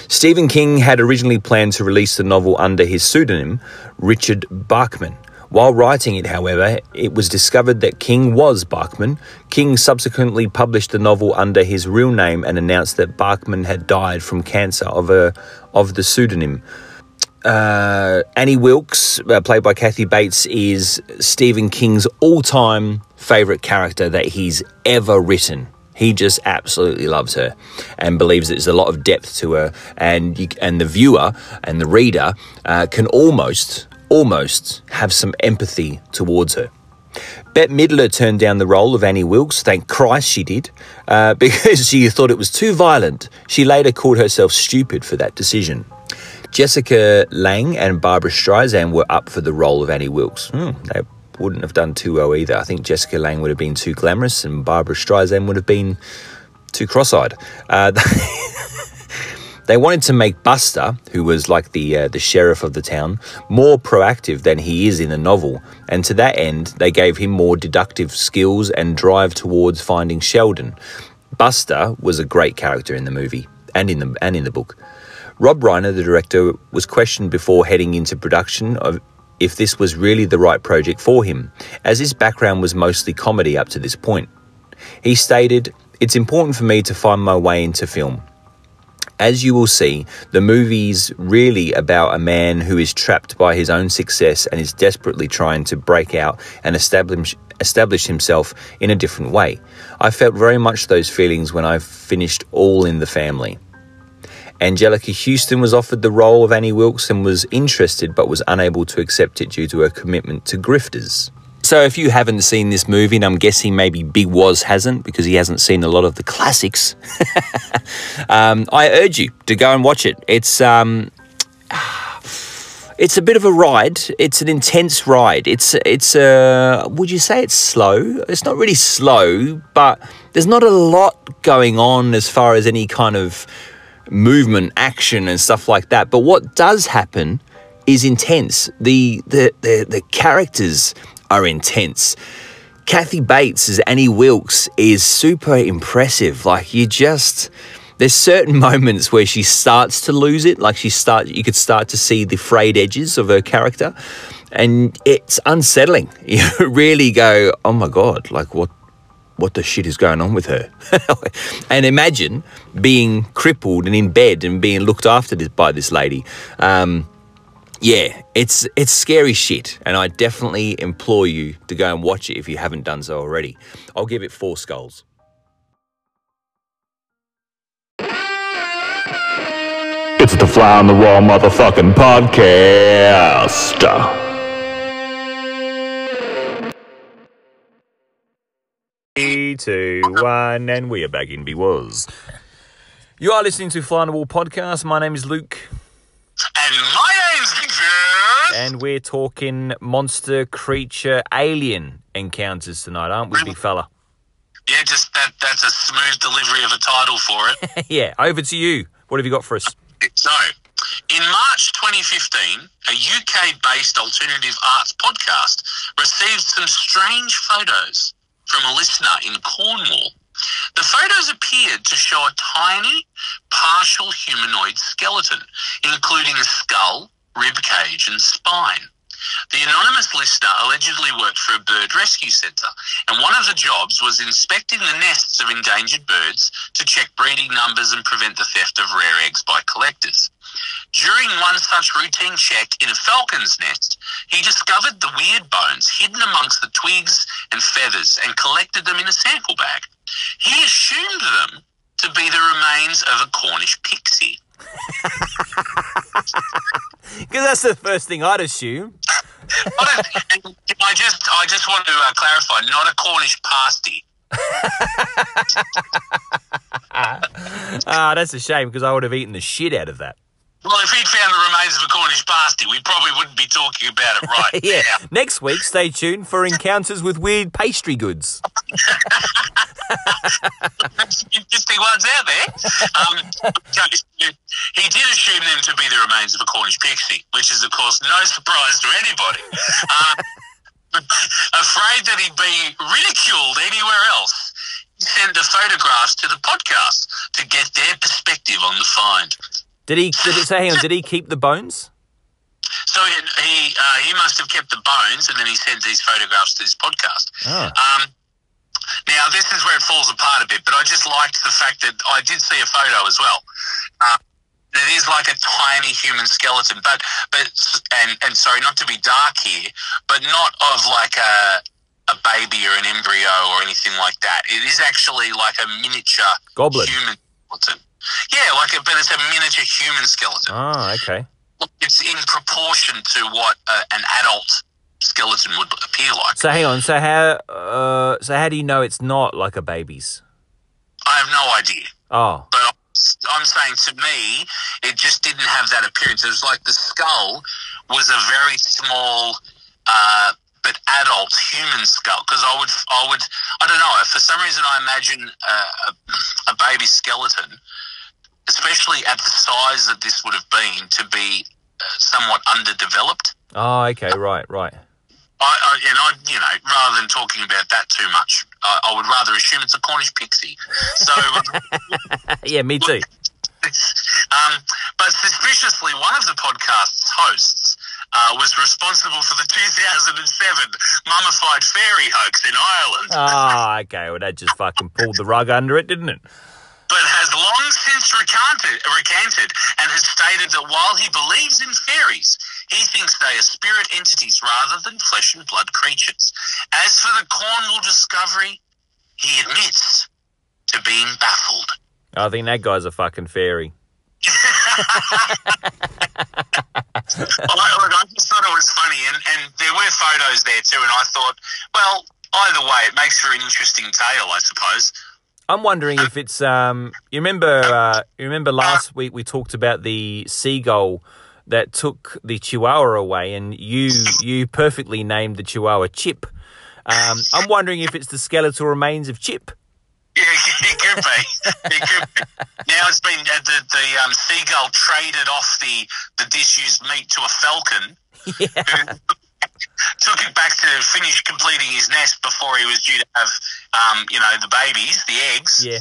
Speaker 2: Stephen King had originally planned to release the novel under his pseudonym, Richard Bachman. While writing it, however, it was discovered that King was Bachman. King subsequently published the novel under his real name and announced that Bachman had died from cancer of a of the pseudonym. Uh, Annie Wilkes, uh, played by Kathy Bates, is Stephen King's all-time favorite character that he's ever written. He just absolutely loves her and believes there's a lot of depth to her, and you, and the viewer and the reader uh, can almost almost have some empathy towards her. Bette Midler turned down the role of Annie Wilkes, thank Christ she did, uh, because she thought it was too violent. She later called herself stupid for that decision. Jessica Lange and Barbra Streisand were up for the role of Annie Wilkes. Hmm, they wouldn't have done too well either. I think Jessica Lange would have been too glamorous and Barbra Streisand would have been too cross eyed. Uh, They wanted to make Buster, who was like the uh, the sheriff of the town, more proactive than he is in the novel, and to that end, they gave him more deductive skills and drive towards finding Sheldon. Buster was a great character in the movie and in the and in the book. Rob Reiner, the director, was questioned before heading into production of if this was really the right project for him, as his background was mostly comedy up to this point. He stated, It's important for me to find my way into film. As you will see, the movie's really about a man who is trapped by his own success and is desperately trying to break out and establish establish himself in a different way. I felt very much those feelings when I finished All in the Family. Anjelica Huston was offered the role of Annie Wilkes and was interested but was unable to accept it due to her commitment to grifters. So, if you haven't seen this movie, and I'm guessing maybe Big Waz hasn't because he hasn't seen a lot of the classics, um, I urge you to go and watch it. It's um, it's a bit of a ride. It's an intense ride. It's it's a uh, would you say it's slow? It's not really slow, but there's not a lot going on as far as any kind of movement, action, and stuff like that. But what does happen is intense. The the the, the characters are intense. Kathy Bates as Annie Wilkes is super impressive. Like you just there's certain moments where she starts to lose it, like she start you could start to see the frayed edges of her character and it's unsettling. You really go, "Oh my god, like what what the shit is going on with her? and imagine being crippled and in bed and being looked after by this lady. Um, yeah, it's it's scary shit, and I definitely implore you to go and watch it if you haven't done so already. I'll give it four skulls.
Speaker 4: It's the Fly on the Wall motherfucking podcast.
Speaker 2: Three, two, one, and we are back in was. You are listening to Fly on the Wall podcast. My name is Luke.
Speaker 3: And my name's Big
Speaker 2: And we're talking monster, creature, alien encounters tonight, aren't we, big fella?
Speaker 3: Yeah, just that that's a smooth delivery of a title for it.
Speaker 2: yeah, over to you. What have you got for us?
Speaker 3: So, in March 2015, a UK based alternative arts podcast received some strange photos from a listener in Cornwall. The photos appeared to show a tiny, partial humanoid skeleton, including a skull, rib cage, and spine. The anonymous listener allegedly worked for a bird rescue centre, and one of the jobs was inspecting the nests of endangered birds to check breeding numbers and prevent the theft of rare eggs by collectors. During one such routine check in a falcon's nest, he discovered the weird bones hidden amongst the twigs and feathers and collected them in a sample bag. He assumed them to be the remains of a Cornish pixie.
Speaker 2: Because that's the first thing I'd assume.
Speaker 3: I just, I just want to uh, clarify, not a Cornish pasty.
Speaker 2: ah, that's a shame because I would have eaten the shit out of that.
Speaker 3: Well, if he'd found the remains of a Cornish pasty, we probably wouldn't be talking about it right
Speaker 2: yeah.
Speaker 3: now.
Speaker 2: Next week, stay tuned for encounters with weird pastry goods.
Speaker 3: some interesting ones out there. Um, he did assume them to be the remains of a Cornish pixie, which is, of course, no surprise to anybody. Uh, afraid that he'd be ridiculed anywhere else, he sent the photographs to the podcast to get their perspective on the find.
Speaker 2: Did he? Did it say? Hang on. Did he keep the bones?
Speaker 3: So he he, uh, he must have kept the bones, and then he sent these photographs to this podcast.
Speaker 2: Oh.
Speaker 3: Um, now this is where it falls apart a bit, but I just liked the fact that I did see a photo as well. Uh, it is like a tiny human skeleton, but but and and sorry, not to be dark here, but not of like a a baby or an embryo or anything like that. It is actually like a miniature
Speaker 2: Goblin.
Speaker 3: human skeleton. Yeah, like a, but it's a miniature human skeleton
Speaker 2: Oh, okay.
Speaker 3: it's in proportion to what uh, an adult skeleton would appear like.
Speaker 2: So hang on. So how? Uh, so how do you know it's not like a baby's?
Speaker 3: I have no idea,
Speaker 2: Oh,
Speaker 3: but I'm- saying to me, it just didn't have that appearance. It was like the skull was a very small, uh, but adult human skull. Because I would, I would, I don't know. For some reason, I imagine uh, a, a baby skeleton, especially at the size that this would have been, to be uh, somewhat underdeveloped.
Speaker 2: oh, okay. Right, right.
Speaker 3: I, I, and I, you know, rather than talking about that too much, I, I would rather assume it's a Cornish pixie. So,
Speaker 2: yeah, me too.
Speaker 3: um, but suspiciously, one of the podcast's hosts uh, was responsible for the 2007 mummified fairy hoax in Ireland,
Speaker 2: Oh, okay. Well, that just fucking pulled the rug under it, didn't it?
Speaker 3: But has long since recanted, recanted and has stated that while he believes in fairies, he thinks they are spirit entities rather than flesh and blood creatures. As for the Cornwall discovery, he admits to being baffled.
Speaker 2: I think that guy's a fucking fairy.
Speaker 3: I, look, I just thought it was funny, and, and there were photos there too, and I thought, well, either way, it makes for an interesting tale, I suppose.
Speaker 2: I'm wondering if it's um. You remember? Uh, you remember last week we talked about the seagull that took the chihuahua away, and you you perfectly named the chihuahua Chip. Um, I'm wondering if it's the skeletal remains of Chip.
Speaker 3: Yeah, it could be. It could be. Now it's been uh, the the um, seagull traded off the the disused meat to a falcon.
Speaker 2: Yeah.
Speaker 3: who Took it back to finish completing his nest before he was due to have, um, you know, the babies, the eggs.
Speaker 2: Yeah.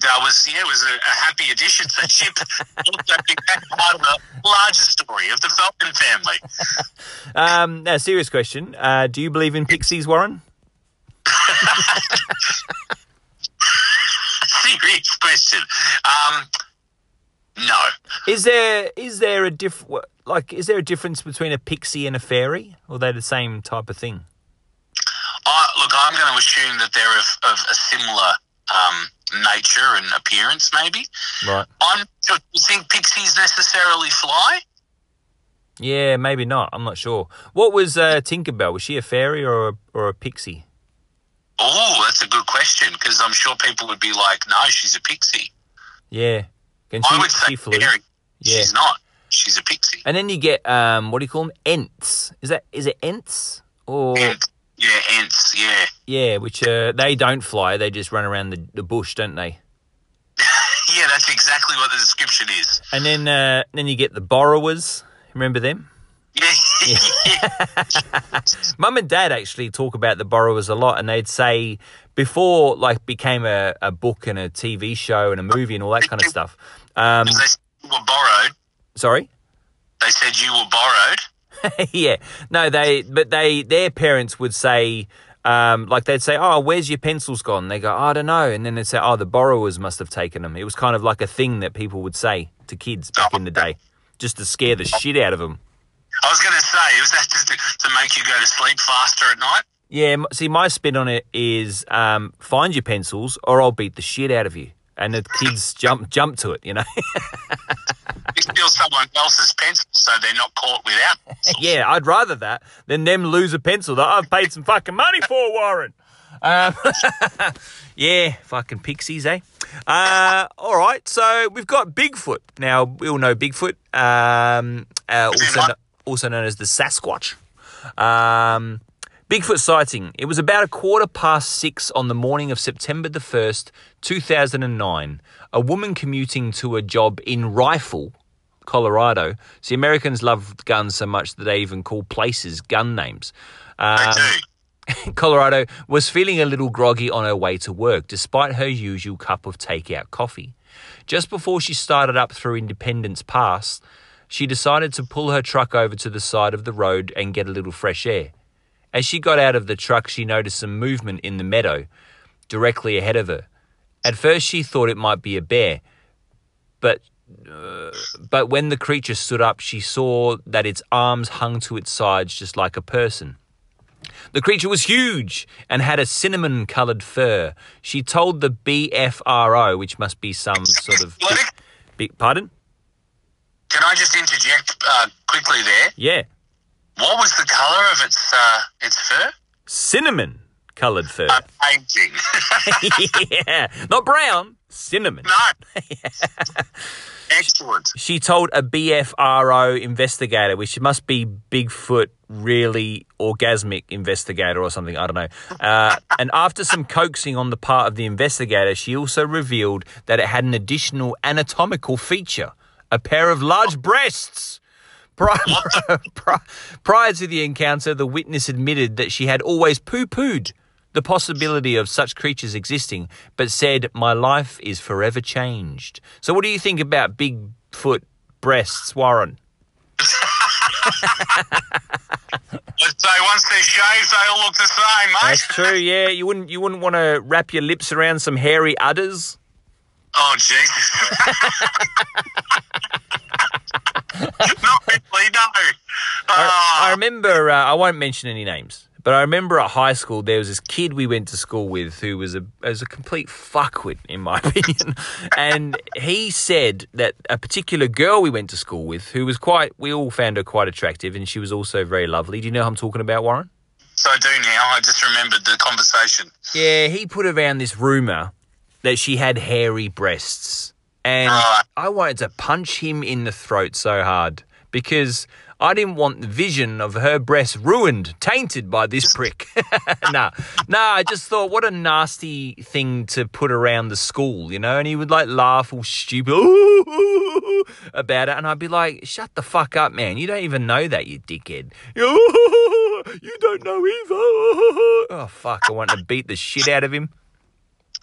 Speaker 3: That was yeah, it was a, a happy addition. So Chip also became part of the larger story of the Falcon family.
Speaker 2: Um, now, serious question. Uh, do you believe in pixies, Warren?
Speaker 3: Serious question. Um, no.
Speaker 2: Is there is there a diff like is there a difference between a pixie and a fairy, or are they the same type of thing?
Speaker 3: I, look, I'm going to assume that they're of, of a similar um, nature and appearance, maybe.
Speaker 2: Right.
Speaker 3: I'm, do you think pixies necessarily fly?
Speaker 2: Yeah, maybe not. I'm not sure. What was uh, Tinkerbell? Was she a fairy or a, or a pixie?
Speaker 3: Oh, that's a good question because I'm sure people would be like, no, she's a pixie.
Speaker 2: Yeah. Can she,
Speaker 3: I would say
Speaker 2: she flew?
Speaker 3: fairy.
Speaker 2: Yeah.
Speaker 3: She's not. She's a pixie.
Speaker 2: And then you get um, what do you call them? Ents. Is that is it ents or
Speaker 3: Ent. Yeah, ants. Yeah.
Speaker 2: yeah? Which uh, they don't fly. They just run around the, the bush, don't they?
Speaker 3: Yeah, that's exactly what the description is.
Speaker 2: And then uh, then you get the borrowers. Remember them?
Speaker 3: Yeah.
Speaker 2: Mum and Dad actually talk about the borrowers a lot, and they'd say before like became a, a book and a TV show and a movie and all that kind of stuff. Um,
Speaker 3: they were borrowed.
Speaker 2: Sorry.
Speaker 3: They said you were borrowed.
Speaker 2: yeah. No, they but they their parents would say um, like they'd say, "Oh, where's your pencils gone?" They go, "I don't know," and then they'd say, "Oh, the borrowers must have taken them." It was kind of like a thing that people would say to kids back in the day, just to scare the shit out of them.
Speaker 3: I was going to say, was that just to, to make you go to sleep faster at night?
Speaker 2: Yeah. See, my spin on it is um, find your pencils, or I'll beat the shit out of you. And the kids jump jump to it, you know.
Speaker 3: You steal someone else's pencil so they're not caught without.
Speaker 2: yeah, I'd rather that than them lose a pencil that I've paid some fucking money for, Warren. Um, yeah, fucking pixies, eh? Uh, all right, so we've got Bigfoot. Now, we all know Bigfoot, um, uh, also, also known as the Sasquatch. Um, Bigfoot sighting. It was about a quarter past six on the morning of September the 1st, 2009. A woman commuting to a job in Rifle, Colorado. See, Americans love guns so much that they even call places gun names. Um. Colorado was feeling a little groggy on her way to work, despite her usual cup of takeout coffee. Just before she started up through Independence Pass, she decided to pull her truck over to the side of the road and get a little fresh air. As she got out of the truck, she noticed some movement in the meadow directly ahead of her. At first, she thought it might be a bear, but uh, but when the creature stood up, she saw that its arms hung to its sides just like a person. The creature was huge and had a cinnamon coloured fur. She told the BFRO, which must be some sort of.
Speaker 3: Athletic?
Speaker 2: Big, pardon?
Speaker 3: Can I just interject uh, quickly there?
Speaker 2: Yeah.
Speaker 3: What was the colour of its uh, its fur?
Speaker 2: Cinnamon coloured fur.
Speaker 3: Amazing.
Speaker 2: yeah. Not brown, cinnamon.
Speaker 3: no. Excellent.
Speaker 2: She told a BFRO investigator, which must be Bigfoot really orgasmic investigator or something, I don't know. Uh, and after some coaxing on the part of the investigator, she also revealed that it had an additional anatomical feature a pair of large breasts. Prior, pri- prior to the encounter, the witness admitted that she had always poo pooed the possibility of such creatures existing, but said, My life is forever changed. So, what do you think about Bigfoot breasts, Warren?
Speaker 3: Let's say once they're shaved, they all look the same, mate.
Speaker 2: That's true, yeah. You wouldn't you wouldn't want to wrap your lips around some hairy udders?
Speaker 3: Oh, Jesus. Not really, no.
Speaker 2: I
Speaker 3: Oh,
Speaker 2: remember, uh, I won't mention any names, but I remember at high school there was this kid we went to school with who was a was a complete fuckwit, in my opinion. and he said that a particular girl we went to school with, who was quite, we all found her quite attractive, and she was also very lovely. Do you know who I'm talking about, Warren?
Speaker 3: so I do now. I just remembered the conversation.
Speaker 2: Yeah, he put around this rumor that she had hairy breasts. And
Speaker 3: Right.
Speaker 2: I wanted to punch him in the throat so hard because I didn't want the vision of her breasts ruined, tainted by this prick. nah, nah, I just thought, what a nasty thing to put around the school, you know? And he would like laugh all stupid about it. And I'd be like, shut the fuck up, man. You don't even know that, you dickhead. You don't know either. Oh, fuck. I wanted to beat the shit out of him.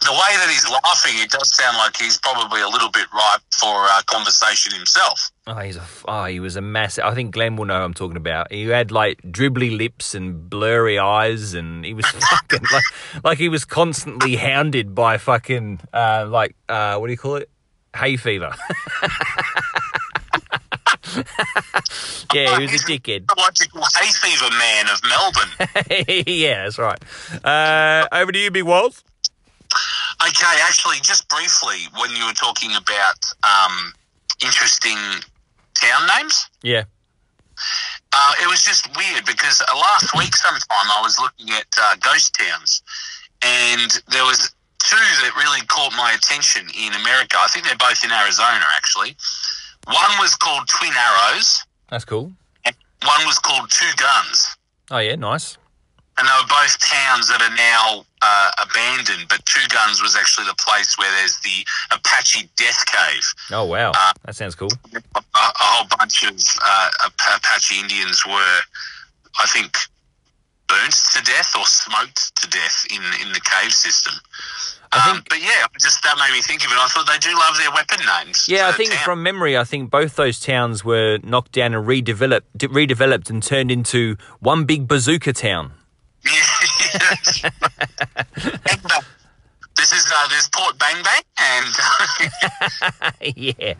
Speaker 3: The way that he's laughing, it does sound like he's probably a little bit ripe for uh, conversation himself.
Speaker 2: Oh, he's a oh, he was a massive. I think Glenn will know who I'm talking about. He had like dribbly lips and blurry eyes, and he was fucking like, like he was constantly hounded by fucking uh, like uh, what do you call it? Hay fever. yeah, he was a dickhead.
Speaker 3: The logical hay fever man of Melbourne.
Speaker 2: yeah, that's right. Uh, over to you, Big Waz.
Speaker 3: Okay, actually, just briefly, when you were talking about um, interesting town names,
Speaker 2: Yeah.
Speaker 3: uh, it was just weird because uh, last week sometime I was looking at uh, ghost towns, and there was two that really caught my attention in America. I think they're both in Arizona, actually. One was called Twin Arrows,
Speaker 2: That's cool.
Speaker 3: one was called Two Guns.
Speaker 2: Oh yeah, nice.
Speaker 3: And they were both towns that are now uh, abandoned, but Two Guns was actually the place where there's the Apache Death Cave.
Speaker 2: Oh wow, that sounds cool.
Speaker 3: a, a whole bunch of uh, Apache Indians were, I think, burnt to death or smoked to death in in the cave system.
Speaker 2: I
Speaker 3: Um,
Speaker 2: think-
Speaker 3: but yeah, just that made me think of it. I thought they do love their weapon names.
Speaker 2: Yeah, I think
Speaker 3: town.
Speaker 2: from memory, I think both those towns were knocked down and redeveloped, redeveloped and turned into one big bazooka town.
Speaker 3: Yeah. This is uh, there's Port Bang Bang, and
Speaker 2: yeah.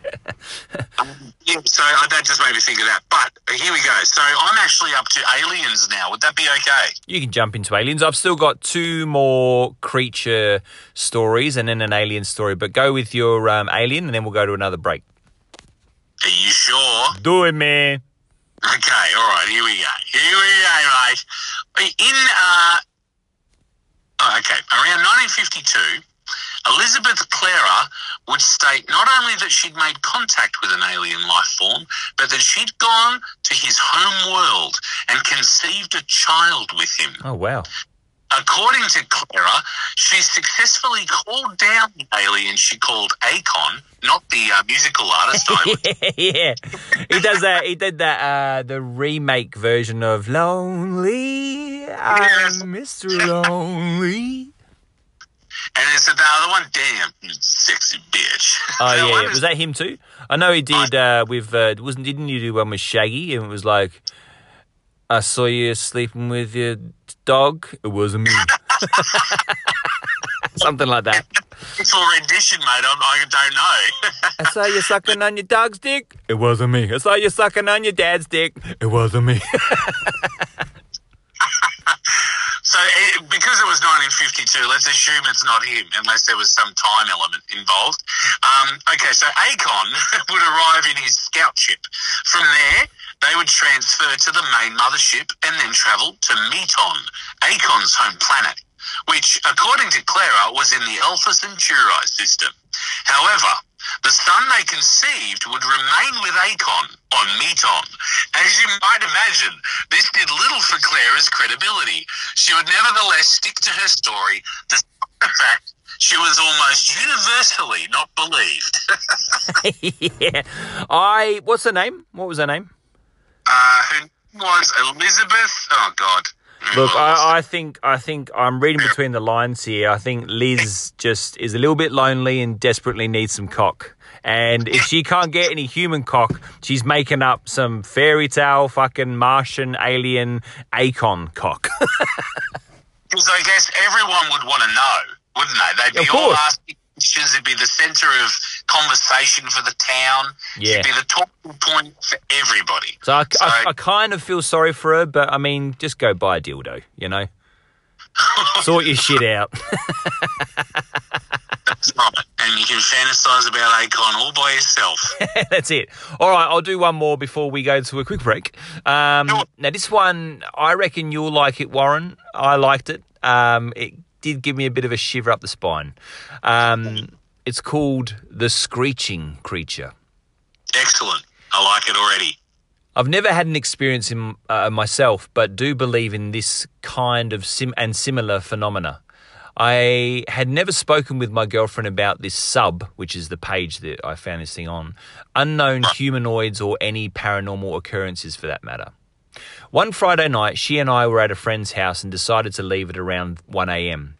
Speaker 3: yeah, so uh, that just made me think of that. But uh, here we go. So I'm actually up to aliens now. Would that be okay?
Speaker 2: You can jump into aliens. I've still got two more creature stories and then an alien story, but go with your um, alien and then we'll go to another break.
Speaker 3: Are you sure?
Speaker 2: Do it, man.
Speaker 3: Okay, all right, here we go. Here we go, mate. In, uh, oh, okay, around 1952, Elizabeth Klarer would state not only that she'd made contact with an alien life form, but that she'd gone to his home world and conceived a child with him.
Speaker 2: Oh wow.
Speaker 3: According to Klarer, she successfully called down the alien she called Akon, not the uh, musical artist.
Speaker 2: Yeah, he does that. He did that. Uh, the remake version of "Lonely."
Speaker 3: Yes.
Speaker 2: I'm Mr. Lonely.
Speaker 3: And it's the other one. Damn, you sexy bitch.
Speaker 2: Oh yeah, yeah. was that him too? I know he did uh, with. Uh, wasn't didn't you do one with Shaggy? And it was like, I saw you sleeping with your dog. It wasn't me. Something like that.
Speaker 3: It's for rendition, mate. I'm, I don't know.
Speaker 2: I saw you sucking on your dog's dick. It wasn't me. I saw you sucking on your dad's dick. It wasn't me.
Speaker 3: so, it, because it was 1952, let's assume it's not him, unless there was some time element involved. Um, okay, so Akon would arrive in his scout ship. From there, they would transfer to the main mothership and then travel to Meton, Akon's home planet, which, according to Klarer, was in the Alpha Centauri system. However, the son they conceived would remain with Akon on Meton. As you might imagine, this did little for Klarer's credibility. She would nevertheless stick to her story, despite the fact she was almost universally not believed.
Speaker 2: yeah. I. What's her name? What was her name?
Speaker 3: Uh, her was Elizabeth. Oh, God.
Speaker 2: Look, I, I think I think I'm reading between the lines here. I think Liz just is a little bit lonely and desperately needs some cock. And if she can't get any human cock, she's making up some fairy tale fucking Martian alien Akon cock.
Speaker 3: Because I guess everyone would want to know, wouldn't they? They'd be all asking It'd be the centre of conversation for the town.
Speaker 2: Yeah.
Speaker 3: It'd be the talking point for everybody.
Speaker 2: So I,
Speaker 3: So-
Speaker 2: I, I kind of feel sorry for her, but I mean, just go buy a dildo, you know? Sort your shit out.
Speaker 3: That's right. And you can fantasize about Akon all by yourself.
Speaker 2: That's it. All right, I'll do one more before we go to a quick break. Um, now, this one, I reckon you'll like it, Warren. I liked it. Um, it did give me a bit of a shiver up the spine. Um, it's called The Screeching Creature.
Speaker 3: Excellent. I like it already.
Speaker 2: I've never had an experience in uh, myself, but do believe in this kind of sim and similar phenomena. I had never spoken with my girlfriend about this sub, which is the page that I found this thing on, unknown humanoids or any paranormal occurrences for that matter. One Friday night, she and I were at a friend's house and decided to leave at around 1 a.m.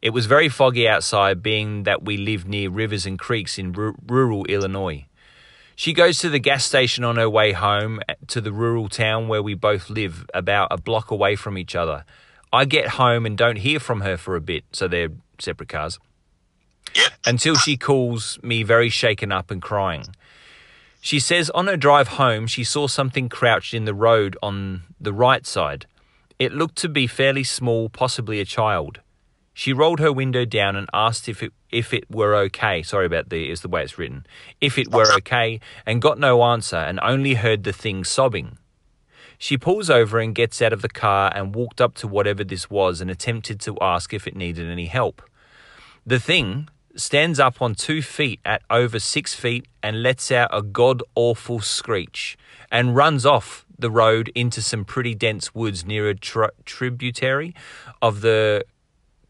Speaker 2: It was very foggy outside, being that we live near rivers and creeks in ru- rural Illinois. She goes to the gas station on her way home eh, to the rural town where we both live, about a block away from each other. I get home and don't hear from her for a bit, so they're separate cars, until she calls me very shaken up and crying. She says on her drive home she saw something crouched in the road on the right side. It looked to be fairly small, possibly a child. She rolled her window down and asked if it if it were okay. Sorry about the is the way it's written. If it were okay, and got no answer, and only heard the thing sobbing. She pulls over and gets out of the car and walked up to whatever this was and attempted to ask if it needed any help. The thing stands up on two feet at over six feet and lets out a god awful screech and runs off the road into some pretty dense woods near a tr- tributary of the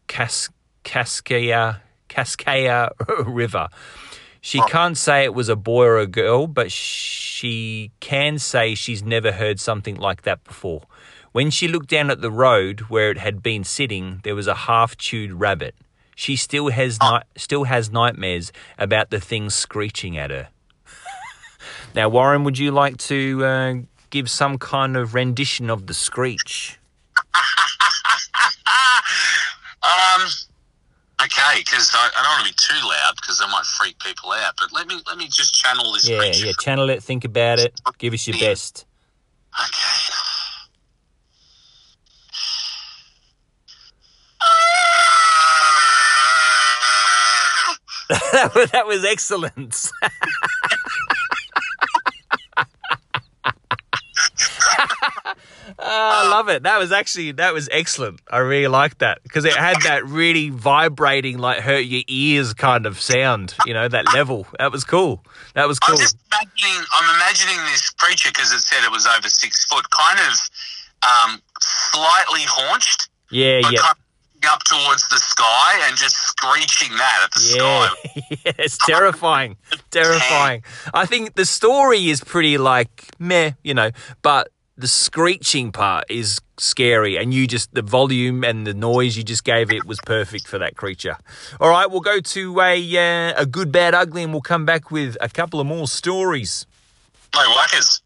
Speaker 2: Cas- Cascaya, Cascaya River. She oh. can't say it was a boy or a girl, but she can say she's never heard something like that before. When she looked down at the road where it had been sitting, there was a half-chewed rabbit. She still has ni- still has nightmares about the thing screeching at her. now, Warren, would you like to uh, give some kind of rendition of the screech?
Speaker 3: Um. Okay, because I, I don't want to be too loud because I might freak people out. But let me let me just channel this.
Speaker 2: Yeah, yeah. Channel it. Think about it. Give us your best.
Speaker 3: Okay.
Speaker 2: that, was, excellent. I love it. That was actually that was excellent. I really liked that because it had that really vibrating, like hurt your ears kind of sound. You know that level. That was cool. That was cool.
Speaker 3: I'm just imagining. I'm imagining this creature because it said it was over six foot, kind of um, slightly haunched,
Speaker 2: Yeah, yeah,
Speaker 3: kind of up towards the sky and just screeching that at the
Speaker 2: yeah.
Speaker 3: sky.
Speaker 2: yeah. It's terrifying. terrifying. I think the story is pretty like meh, you know, but the screeching part is scary and you just the volume and the noise you just gave it was perfect for that creature all right we'll go to a uh, a good bad ugly and we'll come back with a couple of more stories
Speaker 3: No whackers.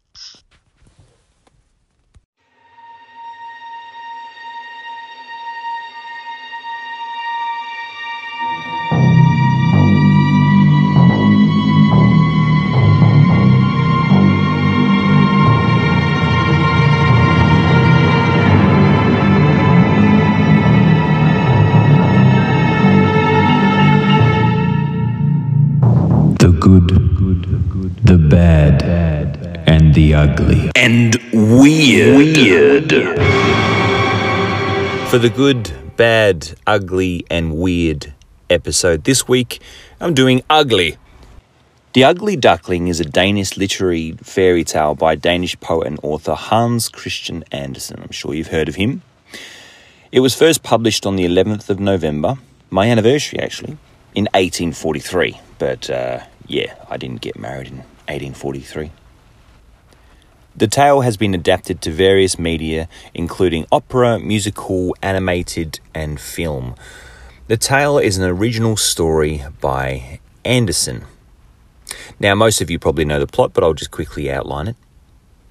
Speaker 5: The good, the bad, and the ugly.
Speaker 4: And weird. Weird.
Speaker 2: for the good bad ugly and weird episode this week i'm doing ugly the Ugly Duckling is a Danish literary fairy tale by Danish poet and author Hans Christian Andersen. I'm sure you've heard of him. It was first published on the 11th of November, my anniversary actually, in 1843. But uh, yeah, I didn't get married in 1843. The tale has been adapted to various media, including opera, musical, animated, and film. The tale is an original story by Andersen. Now, most of you probably know the plot, but I'll just quickly outline it.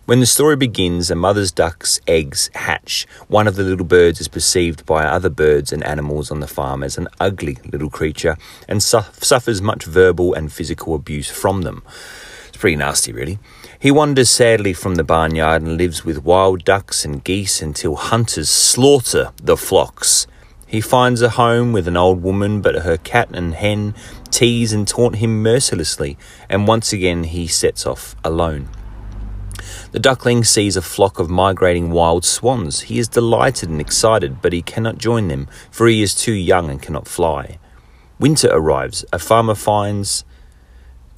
Speaker 2: When the story begins, a mother's duck's eggs hatch. One of the little birds is perceived by other birds and animals on the farm as an ugly little creature and su- suffers much verbal and physical abuse from them. It's pretty nasty, really. He wanders sadly from the barnyard and lives with wild ducks and geese until hunters slaughter the flocks. He finds a home with an old woman, but her cat and hen tease and taunt him mercilessly, and once again he sets off alone. The duckling sees a flock of migrating wild swans. He is delighted and excited, but he cannot join them, for he is too young and cannot fly. Winter arrives. A farmer finds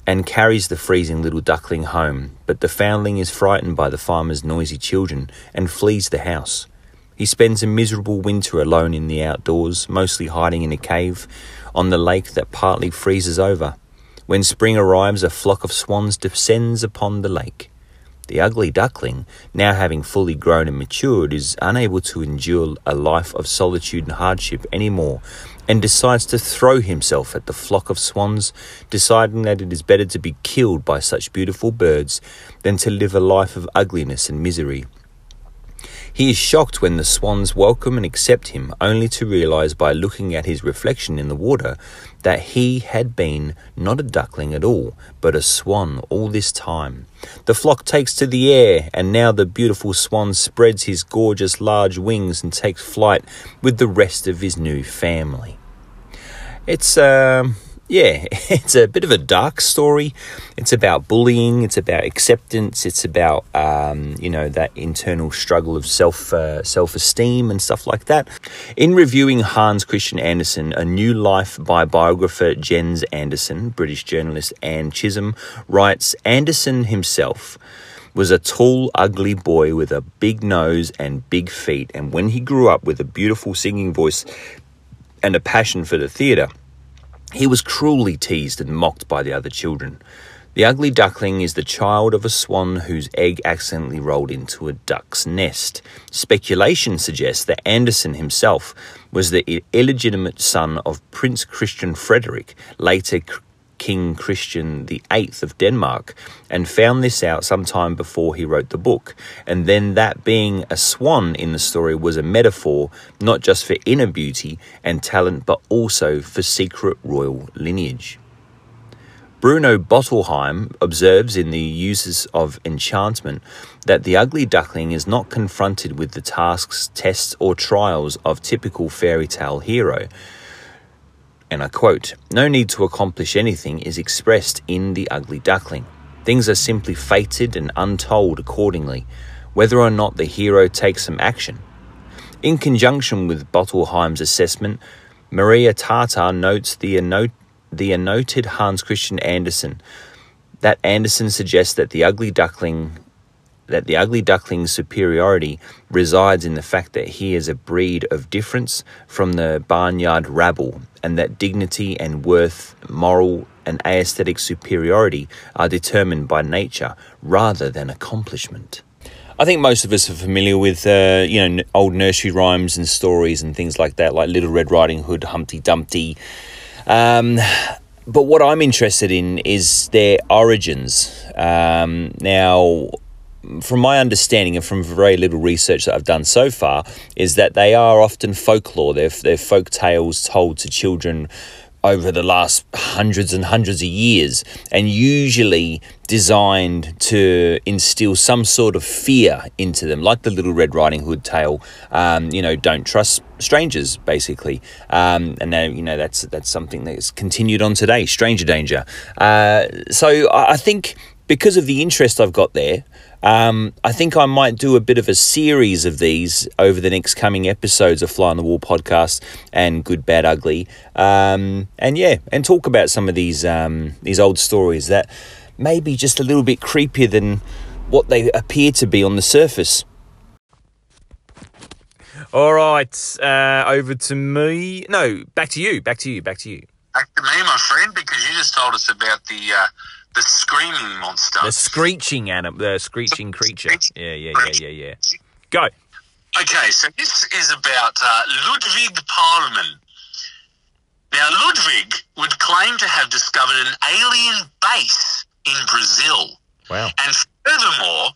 Speaker 2: and carries the freezing little duckling home, but the foundling is frightened by the farmer's noisy children and flees the house. He spends a miserable winter alone in the outdoors, mostly hiding in a cave on the lake that partly freezes over. When spring arrives, a flock of swans descends upon the lake. The ugly duckling, now having fully grown and matured, is unable to endure a life of solitude and hardship any more, and decides to throw himself at the flock of swans, deciding that it is better to be killed by such beautiful birds than to live a life of ugliness and misery. He is shocked when the swans welcome and accept him, only to realize by looking at his reflection in the water that he had been not a duckling at all, but a swan all this time. The flock takes to the air, and now the beautiful swan spreads his gorgeous large wings and takes flight with the rest of his new family. It's um yeah, it's a bit of a dark story. It's about bullying. It's about acceptance. It's about um, you know that internal struggle of self uh, self esteem and stuff like that. In reviewing Hans Christian Andersen, A New Life by biographer Jens Andersen, British journalist Anne Chisholm writes Andersen himself was a tall, ugly boy with a big nose and big feet, and when he grew up with a beautiful singing voice and a passion for the theatre. He was cruelly teased and mocked by the other children. The ugly duckling is the child of a swan whose egg accidentally rolled into a duck's nest. Speculation suggests that Andersen himself was the illegitimate son of Prince Christian Frederick, later King Christian VIII of Denmark, and found this out sometime before he wrote the book. And then that being a swan in the story was a metaphor not just for inner beauty and talent, but also for secret royal lineage. Bruno Bettelheim observes in The Uses of Enchantment that the ugly duckling is not confronted with the tasks, tests, or trials of typical fairy tale hero. And I quote, No need to accomplish anything is expressed in the ugly duckling. Things are simply fated and untold accordingly. whether or not the hero takes some action. In conjunction with Bettelheim's assessment, Maria Tatar notes the, anno- the Hans Christian Andersen that Andersen suggests that the ugly duckling that the ugly duckling's superiority resides in the fact that he is a breed of difference from the barnyard rabble, and that dignity and worth, moral and aesthetic superiority are determined by nature rather than accomplishment. I think most of us are familiar with, uh, you know, old nursery rhymes and stories and things like that, like Little Red Riding Hood, Humpty Dumpty. Um, but what I'm interested in is their origins. Um, now, from my understanding and from very little research that I've done so far, is that they are often folklore. They're, they're folk tales told to children over the last hundreds and hundreds of years, and usually designed to instill some sort of fear into them, like the Little Red Riding Hood tale. Um, you know, don't trust strangers, basically. Um, and now you know that's that's something that's continued on today. Stranger danger. Uh, so I I think because of the interest I've got there, um, I think I might do a bit of a series of these over the next coming episodes of Fly on the Wall podcast and Good, Bad, Ugly. Um, and yeah, and talk about some of these um, these old stories that may be just a little bit creepier than what they appear to be on the surface. All right, uh, over to me. No, back to you. Back to you. Back to you.
Speaker 3: Back to me, my friend, because you just told us about the uh, the screaming monster.
Speaker 2: The screeching animal, the screeching creature. Yeah, yeah, yeah, yeah, yeah. Go.
Speaker 3: Okay, so this is about uh, Ludwig Pallmann. Now, Ludwig would claim to have discovered an alien base in Brazil,
Speaker 2: Wow.
Speaker 3: and furthermore,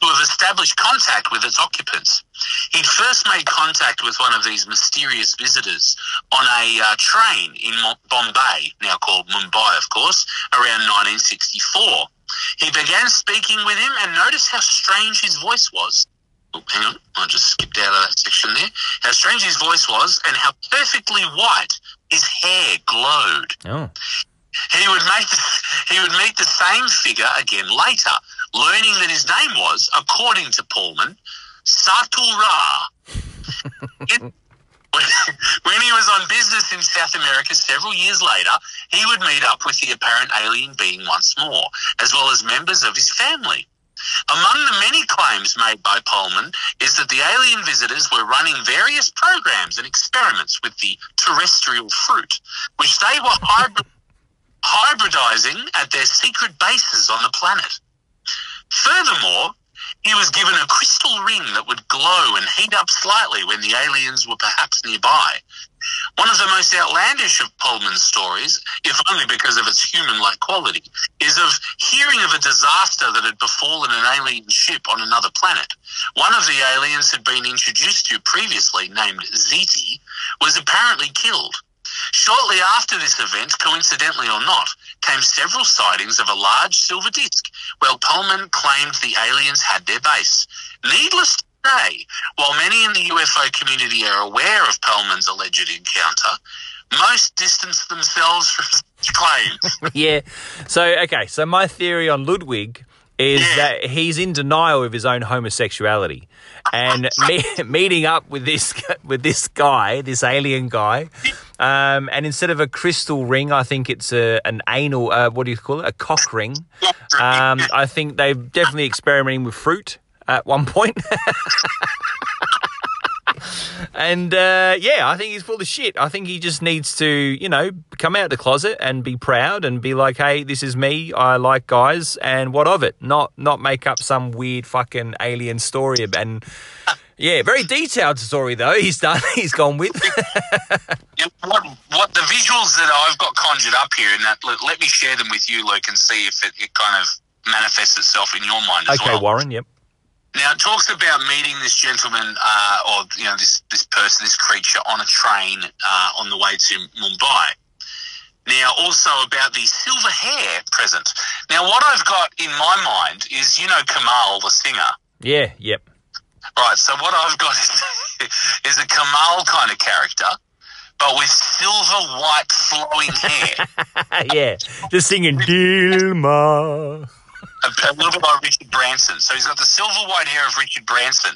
Speaker 3: to have established contact with its occupants. He'd first made contact with one of these mysterious visitors on a uh, train in Bombay, now called Mumbai, of course, around 1964. He began speaking with him and noticed how strange his voice was. Oh, hang on, I just skipped out of that section there. How strange his voice was and how perfectly white his hair glowed.
Speaker 2: Oh.
Speaker 3: He would make the, he would meet the same figure again later, learning that his name was, according to Pallmann, Satul Ra. When he was on business in South America several years later, he would meet up with the apparent alien being once more, as well as members of his family. Among the many claims made by Pallmann is that the alien visitors were running various programs and experiments with the terrestrial fruit, which they were hybrid- hybridizing at their secret bases on the planet. Furthermore, he was given a crystal ring that would glow and heat up slightly when the aliens were perhaps nearby. One of the most outlandish of Pallmann's stories, if only because of its human-like quality, is of hearing of a disaster that had befallen an alien ship on another planet. One of the aliens had been introduced to previously, named Ziti, was apparently killed. Shortly after this event, coincidentally or not, came several sightings of a large silver disc where Pallmann claimed the aliens had their base. Needless to say, while many in the UFO community are aware of Pallmann's alleged encounter, most distance themselves from such claims.
Speaker 2: yeah. So okay. So my theory on Ludwig is
Speaker 3: Yeah.
Speaker 2: that he's in denial of his own homosexuality, and me- meeting up with this with this guy, this alien guy. Um, and instead of a crystal ring, I think it's a an anal. Uh, what do you call it? A cock ring. Um, I think they're definitely experimenting with fruit at one point. And uh, yeah, I think he's full of shit. I think he just needs to, you know, come out the closet and be proud and be like, "Hey, this is me. I like guys, and what of it?" Not not make up some weird fucking alien story. And yeah, very detailed story though. He's done. He's gone with.
Speaker 3: Yeah, what what the visuals that I've got conjured up here, and that let, let me share them with you, Luke, and see if it, it kind of manifests itself in your mind as
Speaker 2: okay,
Speaker 3: well.
Speaker 2: Warren. Yep.
Speaker 3: Now it talks about meeting this gentleman, uh, or you know, this this person, this creature, on a train uh, on the way to Mumbai. Now, also about the silver hair present. Now, what I've got in my mind is, you know, Kamahl, the singer.
Speaker 2: Yeah. Yep.
Speaker 3: Right. So what I've got is a Kamahl kind of character, but with silver white flowing hair.
Speaker 2: yeah. Just singing Dilma.
Speaker 3: A little bit like Richard Branson. So he's got the silver white hair of Richard Branson,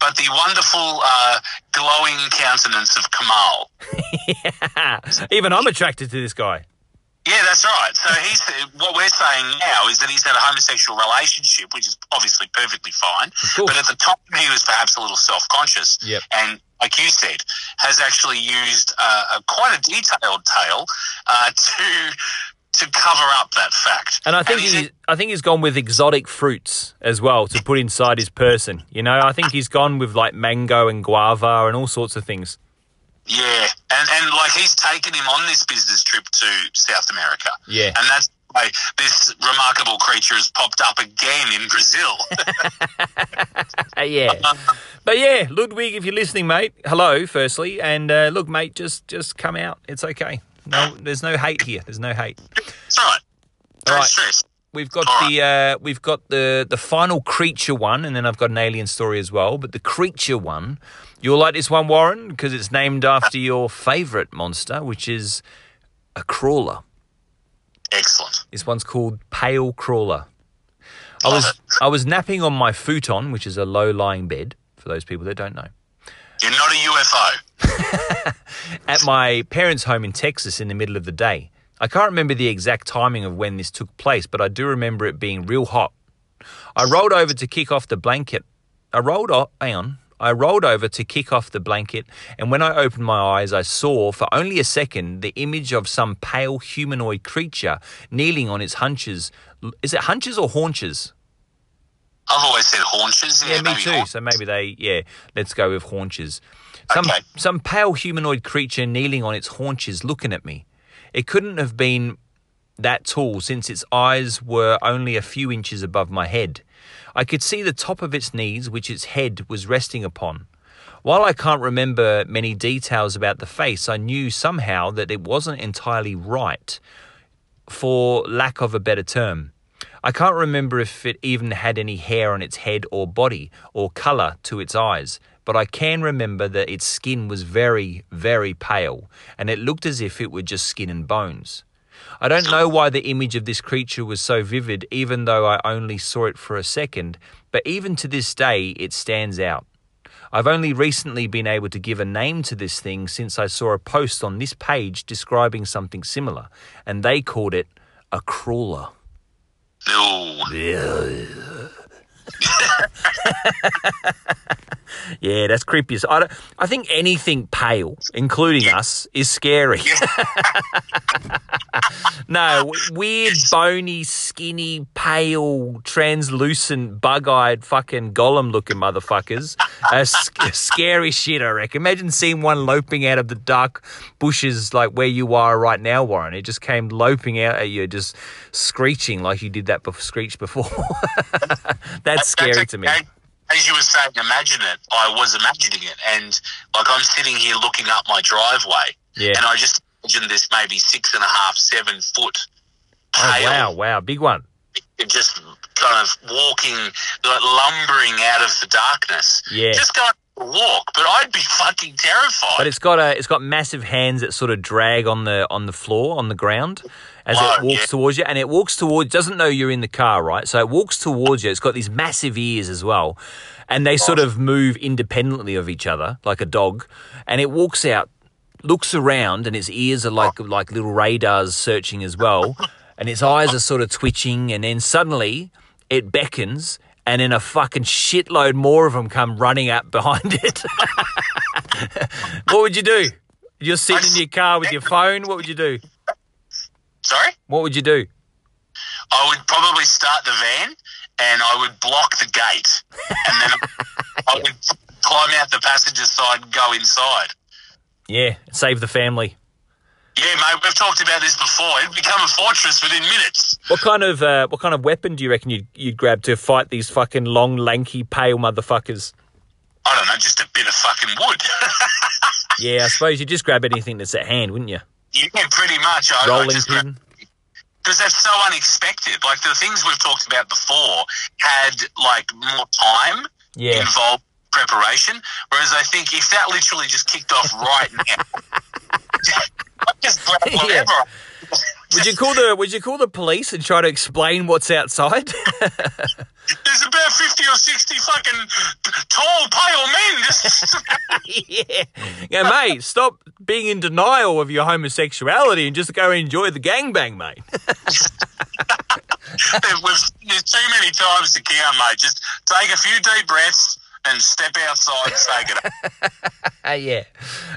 Speaker 3: but the wonderful uh, glowing countenance of Kamahl.
Speaker 2: Even I'm attracted to this guy.
Speaker 3: Yeah, that's right. So he's what we're saying now is that he's had a homosexual relationship, which is obviously perfectly fine. But at the time, he was perhaps a little self-conscious,
Speaker 2: Yep.
Speaker 3: and like you said, has actually used uh, a, quite a detailed tale uh, to to cover up that fact.
Speaker 2: And I think
Speaker 3: he's-
Speaker 2: he's, I think he's gone with exotic fruits as well to put inside his person. You know, I think he's gone with like mango and guava and all sorts of things.
Speaker 3: Yeah, and and like he's taken him on this business trip to South America.
Speaker 2: Yeah.
Speaker 3: and that's why this remarkable creature has popped up again in Brazil.
Speaker 2: Yeah. But yeah, Ludwig, if you're listening, mate, hello, firstly, and uh, look, mate, just just come out. It's okay. No, there's no hate here. There's no hate.
Speaker 3: That's right.
Speaker 2: All right.
Speaker 3: stress.
Speaker 2: We've got
Speaker 3: All
Speaker 2: the uh, we've got the the final creature one, and then I've got an alien story as well. But the creature one, you'll like this one, Warren, because it's named after your favourite monster, which is a crawler.
Speaker 3: Excellent.
Speaker 2: This one's called Pale Crawler. I was I was napping on my futon, which is a low lying bed. For those people that don't know,
Speaker 3: You're not a UFO.
Speaker 2: at my parents' home in Texas in the middle of the day. I can't remember the exact timing of when this took place, but I do remember it being real hot. I rolled over to kick off the blanket. I rolled off, hang on. I rolled over to kick off the blanket, and when I opened my eyes, I saw for only a second the image of some pale humanoid creature kneeling on its hunches. Is it hunches or haunches?
Speaker 3: I've always said haunches. Yeah,
Speaker 2: Yeah, me too.
Speaker 3: haunch-
Speaker 2: So maybe they, yeah, let's go with haunches. Some
Speaker 3: Okay.
Speaker 2: some pale humanoid creature kneeling on its haunches, looking at me. It couldn't have been that tall since its eyes were only a few inches above my head. I could see the top of its knees, which its head was resting upon. While I can't remember many details about the face, I knew somehow that it wasn't entirely right, for lack of a better term. I can't remember if it even had any hair on its head or body or colour to its eyes, but I can remember that its skin was very, very pale, and it looked as if it were just skin and bones. I don't know why the image of this creature was so vivid, even though I only saw it for a second, but even to this day, it stands out. I've only recently been able to give a name to this thing since I saw a post on this page describing something similar, and they called it a crawler.
Speaker 3: No.
Speaker 2: Yeah, that's creepy. I, don't, I think anything pale, including us, is scary. no, weird, bony, skinny, pale, translucent, bug-eyed, fucking Gollum-looking motherfuckers are sc- scary shit. I reckon. Imagine seeing one loping out of the dark bushes, like where you are right now, Warren. It just came loping out at you, just screeching like you did that before, screech before. that's scary to me.
Speaker 3: As you were saying, imagine it. I was imagining it, and like I'm sitting here looking up my driveway,
Speaker 2: Yeah.
Speaker 3: and I just imagine this maybe six and a half, seven foot
Speaker 2: Oh wow, wow, big one.
Speaker 3: just kind of walking, like lumbering out of the darkness.
Speaker 2: Yeah.
Speaker 3: just going walk, but I'd be fucking terrified.
Speaker 2: But it's got a it's got massive hands that sort of drag on the on the floor on the ground as
Speaker 3: Oh,
Speaker 2: it walks
Speaker 3: yeah.
Speaker 2: towards you, and it walks towards doesn't know you're in the car, right? So it walks towards you. It's got these massive ears as well, and they sort of move independently of each other like a dog, and it walks out, looks around, and its ears are like like little radars searching as well, and its eyes are sort of twitching, and then suddenly it beckons. And then a fucking shitload more of them come running up behind it. what would you do? You're sitting in your car with your phone. What would you do?
Speaker 3: Sorry,
Speaker 2: What would you do?
Speaker 3: I would probably start the van, and I would block the gate, and then I would climb out the passenger side and go inside.
Speaker 2: Yeah, save the family.
Speaker 3: Yeah, mate, we've talked about this before. It'd become a fortress within minutes.
Speaker 2: What kind of uh, what kind of weapon do you reckon you'd, you'd grab to fight these fucking long, lanky, pale motherfuckers?
Speaker 3: I don't know, just a bit of fucking wood.
Speaker 2: Yeah, I suppose you'd just grab anything that's at hand, wouldn't you?
Speaker 3: Yeah, pretty much. I, I
Speaker 2: Rolling
Speaker 3: just
Speaker 2: pin.
Speaker 3: because that's so unexpected. Like the things we've talked about before had like more time
Speaker 2: Yeah.
Speaker 3: involved preparation, whereas I think if that literally just kicked off right now, I just grab
Speaker 2: Yeah.
Speaker 3: whatever.
Speaker 2: Would you call the Would you call the police and try to explain what's outside?
Speaker 3: There's about 50 or 60 fucking tall, pale men. Just,
Speaker 2: yeah. Yeah, mate, stop being in denial of your homosexuality and just go enjoy the gangbang, mate.
Speaker 3: there's too many times to count, mate. Just take a few deep breaths and step outside and take it
Speaker 2: yeah.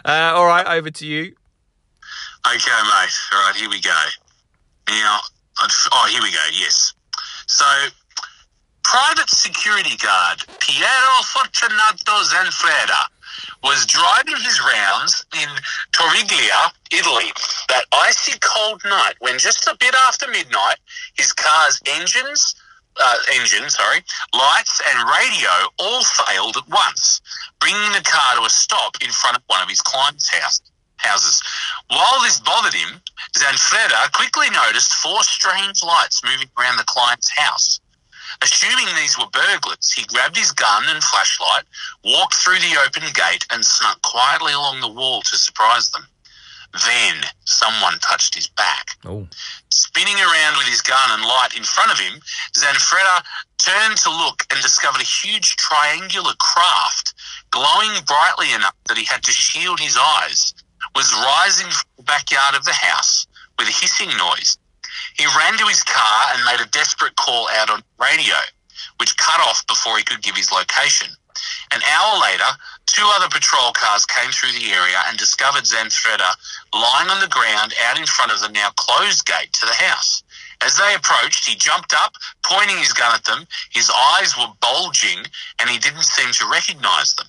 Speaker 2: Uh, all right, over to you.
Speaker 3: Okay, mate. All right, here we go. Now, I'd- oh, here we go. Yes. So, private security guard Piero Fortunato Zanfretta was driving his rounds in Torriglia, Italy, that icy cold night when just a bit after midnight, his car's engines, uh, engine, sorry, lights and radio all failed at once, bringing the car to a stop in front of one of his clients' house, houses. While this bothered him, Zanfretta quickly noticed four strange lights moving around the client's house. Assuming these were burglars, he grabbed his gun and flashlight, walked through the open gate, and snuck quietly along the wall to surprise them. Then someone touched his back.
Speaker 2: Oh,
Speaker 3: Spinning around with his gun and light in front of him, Zanfretta turned to look and discovered a huge triangular craft, glowing brightly enough that he had to shield his eyes, was rising from the backyard of the house with a hissing noise. He ran to his car and made a desperate call out on radio, which cut off before he could give his location. An hour later, two other patrol cars came through the area and discovered Zanfretta lying on the ground out in front of the now closed gate to the house. As they approached, he jumped up, pointing his gun at them. His eyes were bulging and he didn't seem to recognize them.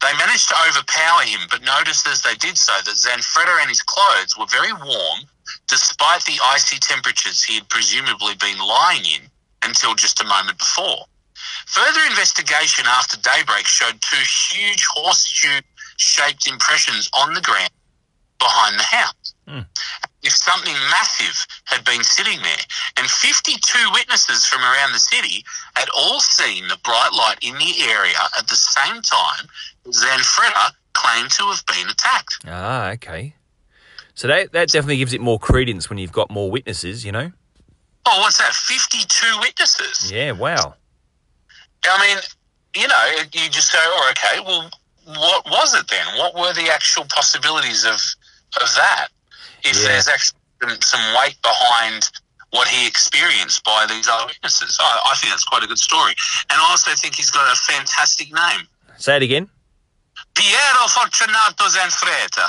Speaker 3: They managed to overpower him, but noticed as they did so that Zanfretta and his clothes were very warm, despite the icy temperatures he had presumably been lying in until just a moment before. Further investigation after daybreak showed two huge horseshoe shaped impressions on the ground behind the house. Hmm. If something massive had been sitting there, and 52 witnesses from around the city had all seen the bright light in the area at the same time Zanfretta claimed to have been attacked.
Speaker 2: ah, okay. So that that definitely gives it more credence when you've got more witnesses, you know.
Speaker 3: Oh, what's that? 52 witnesses?
Speaker 2: Yeah, wow.
Speaker 3: I mean, you know, you just go, oh, okay, well, what was it then? What were the actual possibilities of, of that? If
Speaker 2: Yeah.
Speaker 3: there's actually some- some weight behind what he experienced by these other witnesses. I, I think that's quite a good story. And I also think he's got a fantastic name.
Speaker 2: Say it again.
Speaker 3: Piero Fortunato Zanfretta.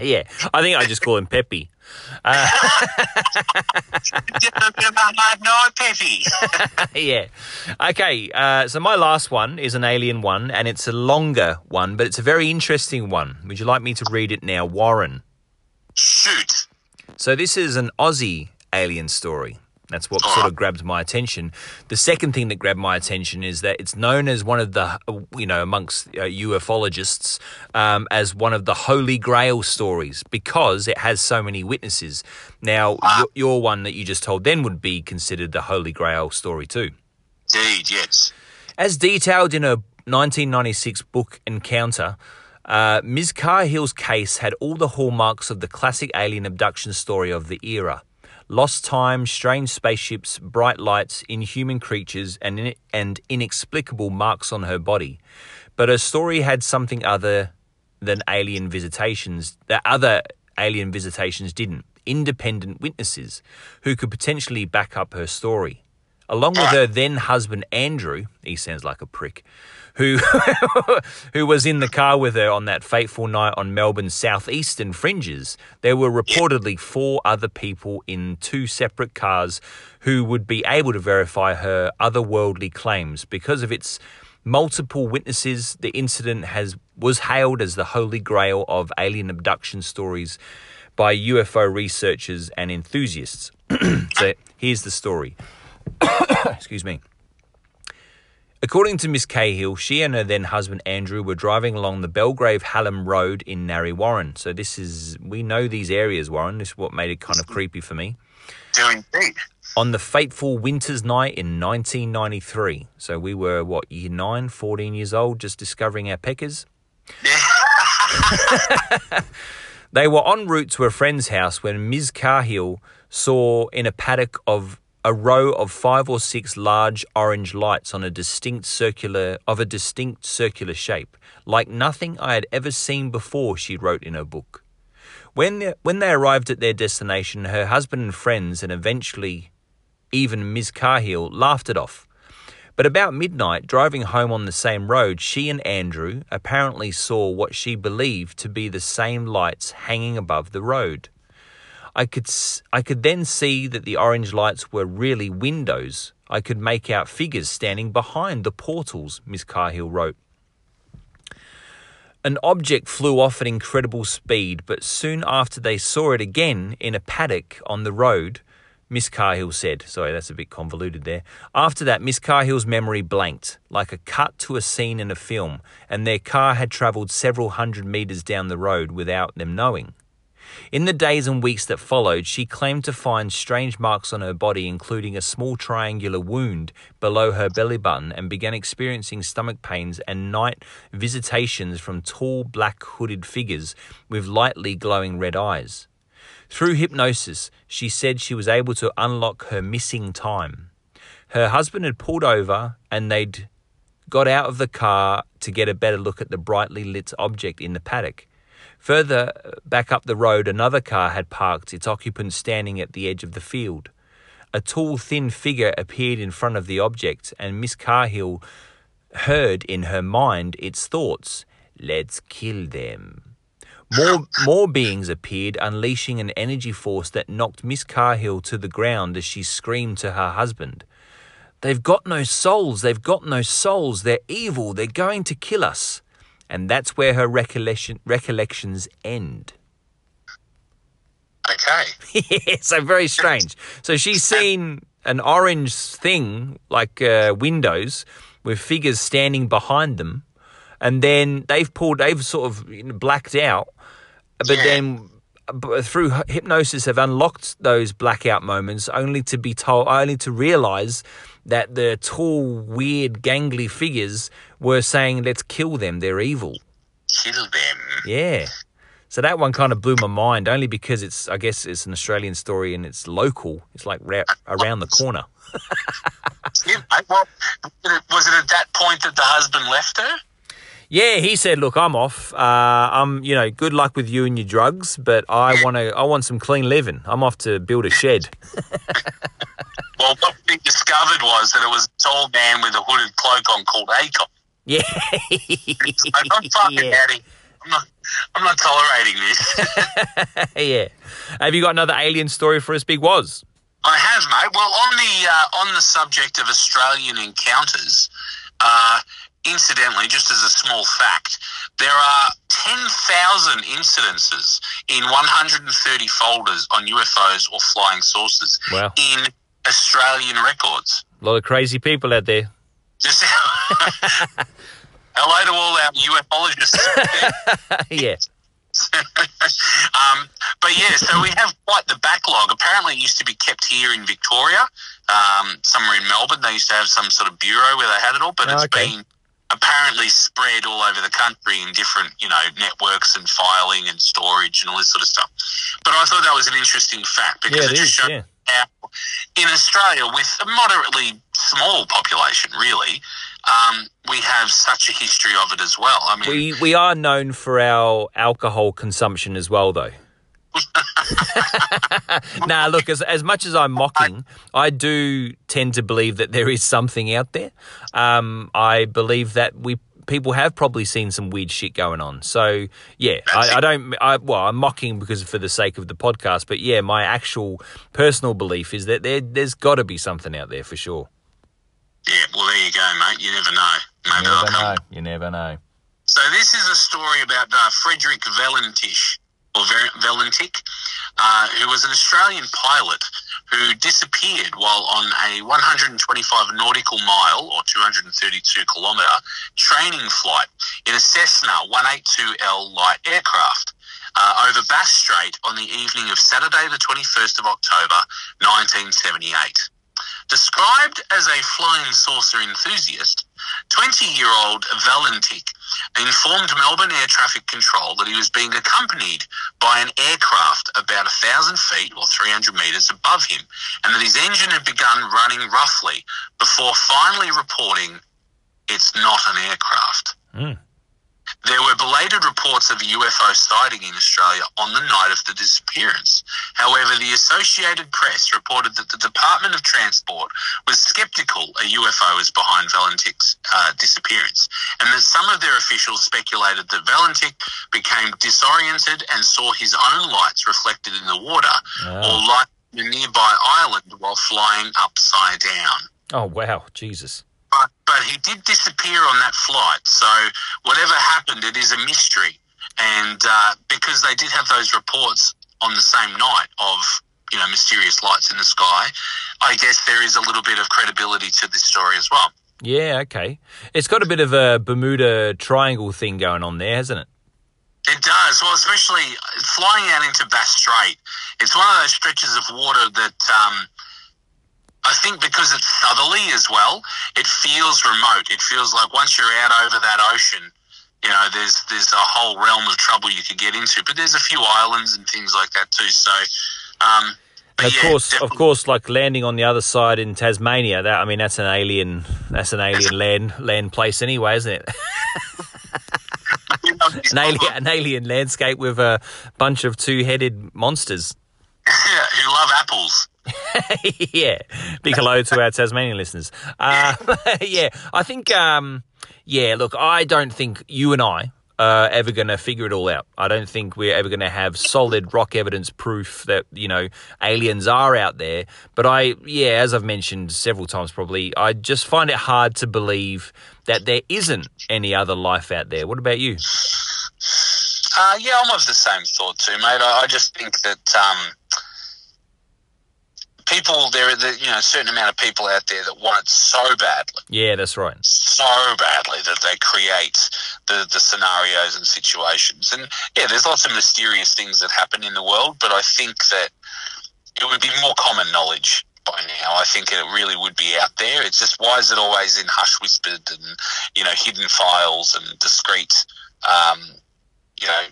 Speaker 2: yeah, I think I just call him Peppy.
Speaker 3: no, Peppy.
Speaker 2: yeah. Okay, uh, so my last one is an alien one, and it's a longer one, but it's a very interesting one. Would you like me to read it now, Warren?
Speaker 3: Shoot.
Speaker 2: So this is an Aussie alien story. That's what sort of grabbed my attention. The second thing that grabbed my attention is that it's known as one of the, you know, amongst uh, ufologists, um, as one of the Holy Grail stories because it has so many witnesses. Now, your, your one that you just told then would be considered the Holy Grail story too.
Speaker 3: Indeed, yes.
Speaker 2: As detailed in a 1996 book Encounter, uh, Ms. Cahill's case had all the hallmarks of the classic alien abduction story of the era. Lost time, strange spaceships, bright lights, inhuman creatures, and, in- and inexplicable marks on her body. But her story had something other than alien visitations that other alien visitations didn't. Independent witnesses who could potentially back up her story along with ah. her then husband Andrew, he sounds like a prick, who who was in the car with her on that fateful night on Melbourne's southeastern fringes. There were reportedly four other people in two separate cars who would be able to verify her otherworldly claims because of its multiple witnesses. The incident has was hailed as the holy grail of alien abduction stories by UFO researchers and enthusiasts. so here's the story. Excuse me. According to Miss Cahill, she and her then husband Andrew were driving along the Belgrave Hallam Road in Narre Warren. So this is we know these areas, Warren. This is what made it kind of creepy for me.
Speaker 3: Do indeed.
Speaker 2: On the fateful winter's night in 1993. So we were what year 9, 14 years old just discovering our peckers. They were en route to a friend's house when Ms. Cahill saw in a paddock of a row of five or six large orange lights on a distinct circular of a distinct circular shape, like nothing I had ever seen before, she wrote in her book. When they, when they arrived at their destination, her husband and friends, and eventually even Ms. Cahill, laughed it off. But about midnight, driving home on the same road, she and Andrew apparently saw what she believed to be the same lights hanging above the road. I could I could then see that the orange lights were really windows. I could make out figures standing behind the portals, Miss Cahill wrote. An object flew off at incredible speed, but soon after they saw it again in a paddock on the road, Miss Cahill said. Sorry, that's a bit convoluted there. After that, Miss Cahill's memory blanked, like a cut to a scene in a film, and their car had travelled several hundred metres down the road without them knowing. In the days and weeks that followed, she claimed to find strange marks on her body, including a small triangular wound below her belly button, and began experiencing stomach pains and night visitations from tall black hooded figures with lightly glowing red eyes. Through hypnosis, she said she was able to unlock her missing time. Her husband had pulled over and they'd got out of the car to get a better look at the brightly lit object in the paddock. Further back up the road, another car had parked, its occupant standing at the edge of the field. A tall, thin figure appeared in front of the object, and Miss Cahill heard in her mind its thoughts Let's kill them. More, more beings appeared, unleashing an energy force that knocked Miss Cahill to the ground as she screamed to her husband. They've got no souls, they've got no souls, they're evil, they're going to kill us. And that's where her recollection, recollections end.
Speaker 3: Okay.
Speaker 2: yeah, so very strange. So she's seen an orange thing, like uh, windows, with figures standing behind them, and then they've pulled, they've sort of blacked out, but
Speaker 3: Yeah.
Speaker 2: then through hypnosis have unlocked those blackout moments, only to be told, only to realize that the tall, weird, gangly figures were saying, "Let's kill them. They're evil."
Speaker 3: Kill them.
Speaker 2: Yeah. So that one kind of blew my mind, only because it's, I guess, it's an Australian story and it's local. It's like ra- around the corner.
Speaker 3: Yeah. Well, was it at that point that the husband left her?
Speaker 2: Yeah, he said, "Look, I'm off. Uh, I'm, you know, good luck with you and your drugs, but I want to, I want some clean living. I'm off to build a shed."
Speaker 3: Well, what we discovered was that it was a tall man with a hooded cloak on called Akon.
Speaker 2: Yeah,
Speaker 3: I'm not fucking
Speaker 2: yeah,
Speaker 3: Daddy. I'm not. I'm not tolerating this.
Speaker 2: yeah. Have you got another alien story for us, Big Waz?
Speaker 3: I have, mate. Well, on the uh, on the subject of Australian encounters, uh, incidentally, just as a small fact, there are ten thousand incidences in 130 folders on UFOs or flying saucers
Speaker 2: Wow,
Speaker 3: in Australian records.
Speaker 2: a lot of crazy people out there.
Speaker 3: Just hello to all our ufologists.
Speaker 2: yeah,
Speaker 3: um, but yeah, so we have quite the backlog. Apparently, it used to be kept here in Victoria, um, somewhere in Melbourne. They used to have some sort of bureau where they had it all, but
Speaker 2: Oh,
Speaker 3: it's
Speaker 2: okay.
Speaker 3: been apparently spread all over the country in different, you know, networks and filing and storage and all this sort of stuff. But I thought that was an interesting fact because
Speaker 2: yeah,
Speaker 3: it
Speaker 2: it
Speaker 3: just
Speaker 2: is.
Speaker 3: shows
Speaker 2: Yeah,
Speaker 3: how in Australia, with a moderately small population, really, um, we have such a history of it as well. I mean,
Speaker 2: we we are known for our alcohol consumption as well, though. nah, look, as, as much as I'm mocking, I do tend to believe that there is something out there. Um, I believe that we people have probably seen some weird shit going on. So yeah, I, I don't. I, well, I'm mocking because for the sake of the podcast, but yeah, my actual personal belief is that there there's got to be something out there for sure.
Speaker 3: Yeah, well, there you go, mate. You never know. Maybe they'll come
Speaker 2: You never know.
Speaker 3: So this is a story about uh, Frederick Valentich, or Valentic, uh, who was an Australian pilot who disappeared while on a 125 nautical mile or 232 kilometre training flight in a Cessna 182L light aircraft. Uh, over Bass Strait on the evening of Saturday, the 21st of October, 1978. Described as a flying saucer enthusiast, 20 year old Valentik informed Melbourne Air Traffic Control that he was being accompanied by an aircraft about a thousand feet or 300 metres above him, and that his engine had begun running roughly before finally reporting it's not an aircraft.
Speaker 2: Mm.
Speaker 3: There were belated reports of a UFO sighting in Australia on the night of the disappearance. However, the Associated Press reported that the Department of Transport was sceptical a UFO was behind Valentik's uh, disappearance, and that some of their officials speculated that Valentik became disoriented and saw his own lights reflected in the water or light in a nearby island while flying upside down
Speaker 2: Oh wow, Jesus.
Speaker 3: But but he did disappear on that flight. So whatever happened, it is a mystery. And uh, because they did have those reports on the same night of you know mysterious lights in the sky, I guess there is a little bit of credibility to this story as well.
Speaker 2: Yeah, okay. It's got a bit of a Bermuda Triangle thing going on there, hasn't it?
Speaker 3: It does. Well, especially flying out into Bass Strait. It's one of those stretches of water that um, I think because it's southerly as well, it feels remote. It feels like once you're out over that ocean, you know, there's there's a whole realm of trouble you could get into. But there's a few islands and things like that too. So, um,
Speaker 2: of
Speaker 3: yeah,
Speaker 2: course, of course, like landing on the other side in Tasmania. That I mean, that's an alien. That's an alien land land place anyway, isn't it?
Speaker 3: you know, these
Speaker 2: An alien, an alien landscape with a bunch of two headed monsters.
Speaker 3: Yeah, who love apples.
Speaker 2: yeah, big hello to our Tasmanian listeners. Uh, yeah, I think. Um, yeah, look, I don't think you and I are ever going to figure it all out. I don't think we're ever going to have solid rock evidence proof that you know aliens are out there. But I, yeah, as I've mentioned several times, probably, I just find it hard to believe that there isn't any other life out there. What about you?
Speaker 3: Uh, yeah, I'm of the same thought too, mate. I, I just think that um, people there are the, you know a certain amount of people out there that want it so badly.
Speaker 2: Yeah, that's right.
Speaker 3: so badly that they create the, the scenarios and situations. And yeah, there's lots of mysterious things that happen in the world, but I think that it would be more common knowledge by now. I think it really would be out there. It's just why is it always in hush whispered and you know hidden files and discreet, um, you know,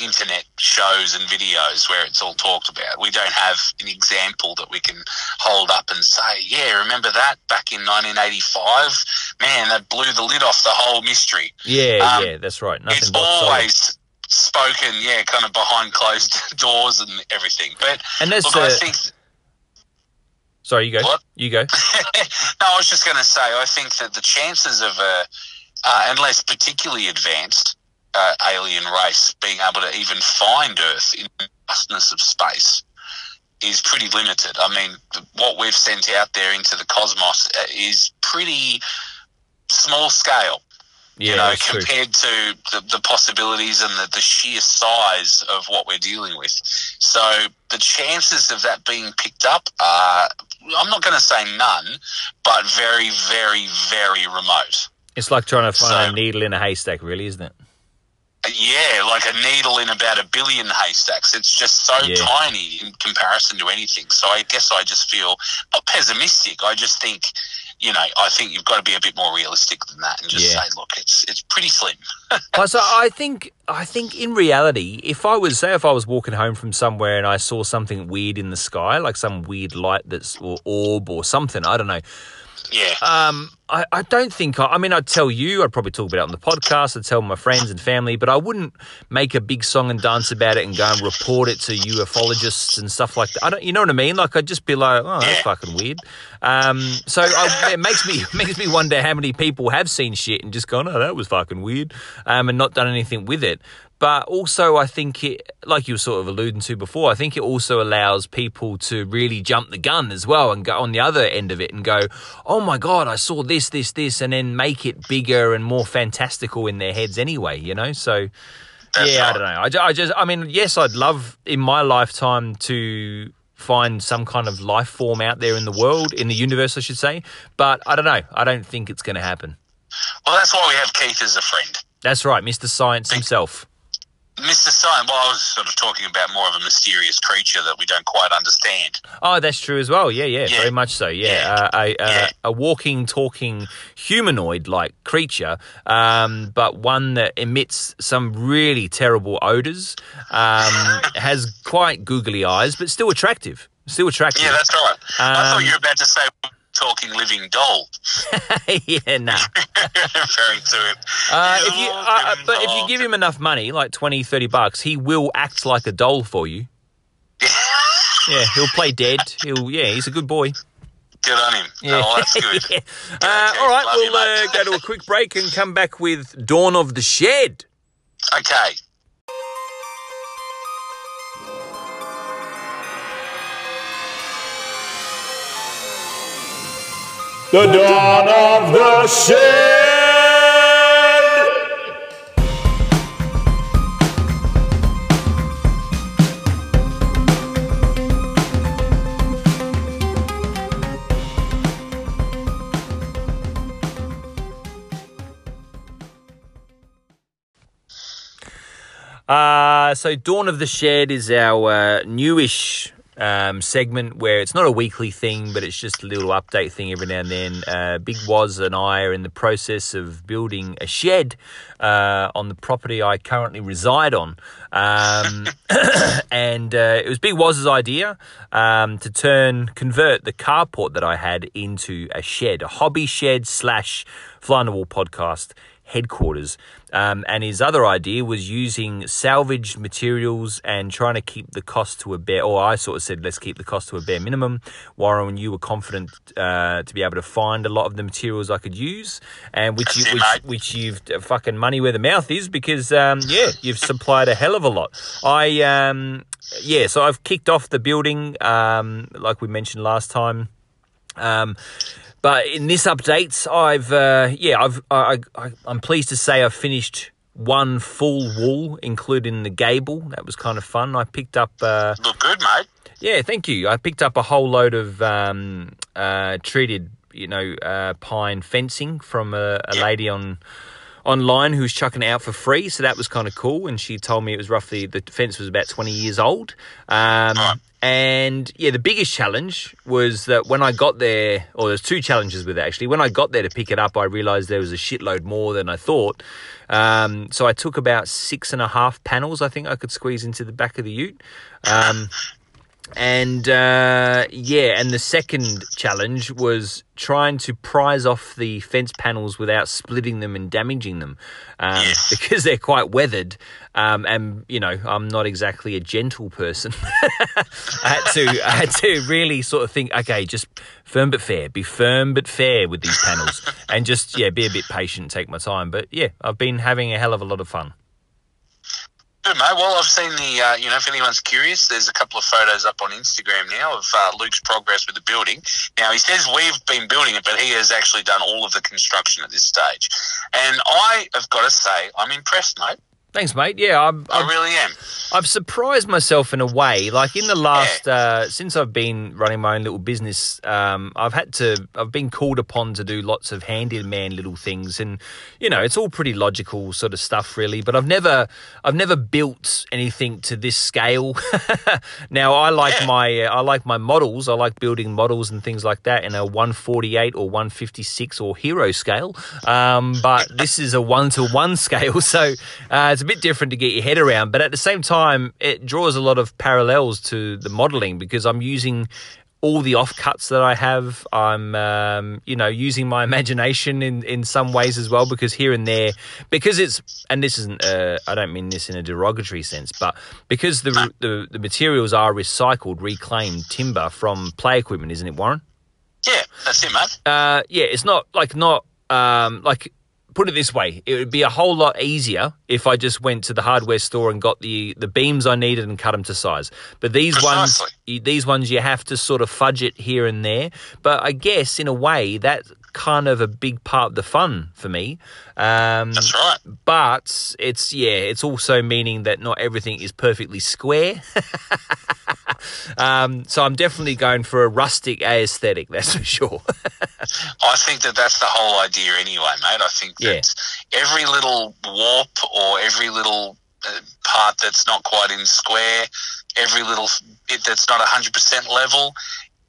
Speaker 3: internet shows and videos where it's all talked about. We don't have an example that we can hold up and say, yeah, remember that back in 1985? Man, that blew the lid off the whole mystery.
Speaker 2: Yeah,
Speaker 3: Um,
Speaker 2: yeah, that's right. Nothing
Speaker 3: it's
Speaker 2: but solid.
Speaker 3: always spoken, yeah, kind of behind closed doors and everything. But
Speaker 2: And that's
Speaker 3: look, I
Speaker 2: uh,
Speaker 3: think
Speaker 2: sorry. You go.
Speaker 3: What?
Speaker 2: You go.
Speaker 3: no, I was just going to say, I think that the chances of a, uh, unless particularly advanced uh, alien race being able to even find Earth in the vastness of space is pretty limited. I mean, what we've sent out there into the cosmos uh, is pretty small scale.
Speaker 2: Yeah,
Speaker 3: you know,
Speaker 2: that's true.
Speaker 3: compared to the, the possibilities and the, the sheer size of what we're dealing with. So the chances of that being picked up are, I'm not going to say none, but very, very, very remote.
Speaker 2: It's like trying to find
Speaker 3: So-
Speaker 2: a needle in a haystack, really, isn't it?
Speaker 3: Yeah, like a needle in about a billion haystacks. It's just so
Speaker 2: Yeah.
Speaker 3: tiny in comparison to anything. So I guess I just feel not pessimistic. I just think, you know, I think you've got to be a bit more realistic than that and just
Speaker 2: Yeah.
Speaker 3: say, look, it's it's pretty slim.
Speaker 2: So I think I think in reality, if I was say if I was walking home from somewhere and I saw something weird in the sky, like some weird light that's or orb or something, I don't know.
Speaker 3: Yeah.
Speaker 2: Um, I, I don't think I, I mean I'd tell you, I'd probably talk about it on the podcast, I'd tell my friends and family, but I wouldn't make a big song and dance about it and go and report it to ufologists and stuff like that. I don't, you know what I mean? Like I'd just be like, oh, that's fucking weird. Um, so I, it makes me makes me wonder how many people have seen shit and just gone, oh, that was fucking weird, um, and not done anything with it. But also, I think it, like you were sort of alluding to before, I think it also allows people to really jump the gun as well and go on the other end of it and go, oh my God, I saw this, this, this, and then make it bigger and more fantastical in their heads anyway, you know? So, yeah, I don't know. I, I just, I mean, yes, I'd love in my lifetime to find some kind of life form out there in the world, in the universe, I should say. But I don't know. I don't think it's going to happen.
Speaker 3: Well, that's why we have Keith as a friend.
Speaker 2: That's right, Mr. Science himself.
Speaker 3: Mr. Science. Well, I was sort of talking about more of a mysterious creature that we don't quite understand.
Speaker 2: Oh, that's true as well. Yeah, yeah,
Speaker 3: Yeah.
Speaker 2: very much so. Yeah,
Speaker 3: Yeah.
Speaker 2: Uh, a, a,
Speaker 3: Yeah.
Speaker 2: a walking, talking humanoid-like creature, um, but one that emits some really terrible odors. Um, has quite googly eyes, but still attractive. Still attractive.
Speaker 3: Yeah, that's right. I thought
Speaker 2: Um,
Speaker 3: you were about to say talking living doll,
Speaker 2: yeah, no.
Speaker 3: referring to him.
Speaker 2: Uh, if you, uh, but if you give him enough money, like 20, 30 bucks, he will act like a doll for you. Yeah, he'll play dead. He'll, yeah, he's a good boy.
Speaker 3: Good on him. Oh, that's good.
Speaker 2: Yeah. Uh, all right,
Speaker 3: Love
Speaker 2: we'll
Speaker 3: you,
Speaker 2: uh, go to a quick break and come back with Dawn of the Shed.
Speaker 3: Okay.
Speaker 4: The dawn of the shed.
Speaker 2: Uh, so Dawn of the Shed is our uh, newish um, segment where it's not a weekly thing, but it's just a little update thing every now and then. Uh, Big Waz and I are in the process of building a shed uh, on the property I currently reside on. Um, and uh, it was Big Waz's idea um, to turn, convert the carport that I had into a shed, a hobby shed slash Fly on the Wall podcast headquarters. Um, and his other idea was using salvaged materials and trying to keep the cost to a bare, or I sort of said, let's keep the cost to a bare minimum. Warren, you were confident uh, to be able to find a lot of the materials I could use, and which you, which, which you've fucking money where the mouth is because, um, yeah, you've supplied a hell of a lot. I, um, yeah, so I've kicked off the building, um, like we mentioned last time. Um, but in this update, I've uh, yeah, I've I, I, I'm pleased to say I've finished one full wall, including the gable. That was kind of fun. I picked up uh,
Speaker 3: Look good, mate.
Speaker 2: yeah, thank you. I picked up a whole load of um, uh, treated, you know, uh, pine fencing from a, a lady on online who was chucking it out for free. So that was kind of cool. And she told me it was roughly the fence was about twenty years old. Um, And yeah, the biggest challenge was that when I got there, or there's two challenges with it actually. When I got there to pick it up, I realized there was a shitload more than I thought. Um, so I took about six and a half panels. I think I could squeeze into the back of the Ute. Um, and uh, yeah, and the second challenge was trying to prise off the fence panels without splitting them and damaging them, um,
Speaker 3: Yes.
Speaker 2: because they're quite weathered. Um, and you know, I'm not exactly a gentle person. I had to, I had to really sort of think, okay, just firm but fair, be firm but fair with these panels, and just yeah, be a bit patient, take my time. But yeah, I've been having a hell of a lot of fun.
Speaker 3: Mate. Well, I've seen the, uh, you know, if anyone's curious, there's a couple of photos up on Instagram now of uh, Luke's progress with the building. Now, he says we've been building it, but he has actually done all of the construction at this stage. And I have got to say, I'm impressed, mate.
Speaker 2: Thanks, mate. Yeah, I'm,
Speaker 3: I
Speaker 2: I'm
Speaker 3: really am.
Speaker 2: I've surprised myself in a way. Like in the last, uh, since I've been running my own little business, um, I've had to, I've been called upon to do lots of handyman little things, and you know, it's all pretty logical sort of stuff, really. But I've never, I've never built anything to this scale. now, I like
Speaker 3: Yeah.
Speaker 2: my, uh, I like my models. I like building models and things like that in a 148 or 156 or hero scale. Um, but this is a one to one scale, so uh, it's a bit different to get your head around. But at the same time, it draws a lot of parallels to the modeling because I'm using all the offcuts that I have. I'm, um, you know, using my imagination in, in some ways as well because here and there, because it's, and this isn't, uh, I don't mean this in a derogatory sense, but because the, the, the materials are recycled, reclaimed timber from play equipment, isn't it, Warren?
Speaker 3: Yeah, that's it, mate.
Speaker 2: uh, yeah, it's not like not um, like put it this way, it would be a whole lot easier if I just went to the hardware store and got the the beams I needed and cut them to size. But these ones,
Speaker 3: Precisely.
Speaker 2: you- these ones, you have to sort of fudge it here and there. But I guess in a way that's kind of a big part of the fun for me. Um,
Speaker 3: That's right.
Speaker 2: but it's yeah, it's also meaning that not everything is perfectly square. um, so I'm definitely going for a rustic aesthetic, that's for sure.
Speaker 3: I think that that's the whole idea anyway, mate. I think that
Speaker 2: Yeah.
Speaker 3: every little warp or every little uh, part that's not quite in square, every little bit that's not 100% level,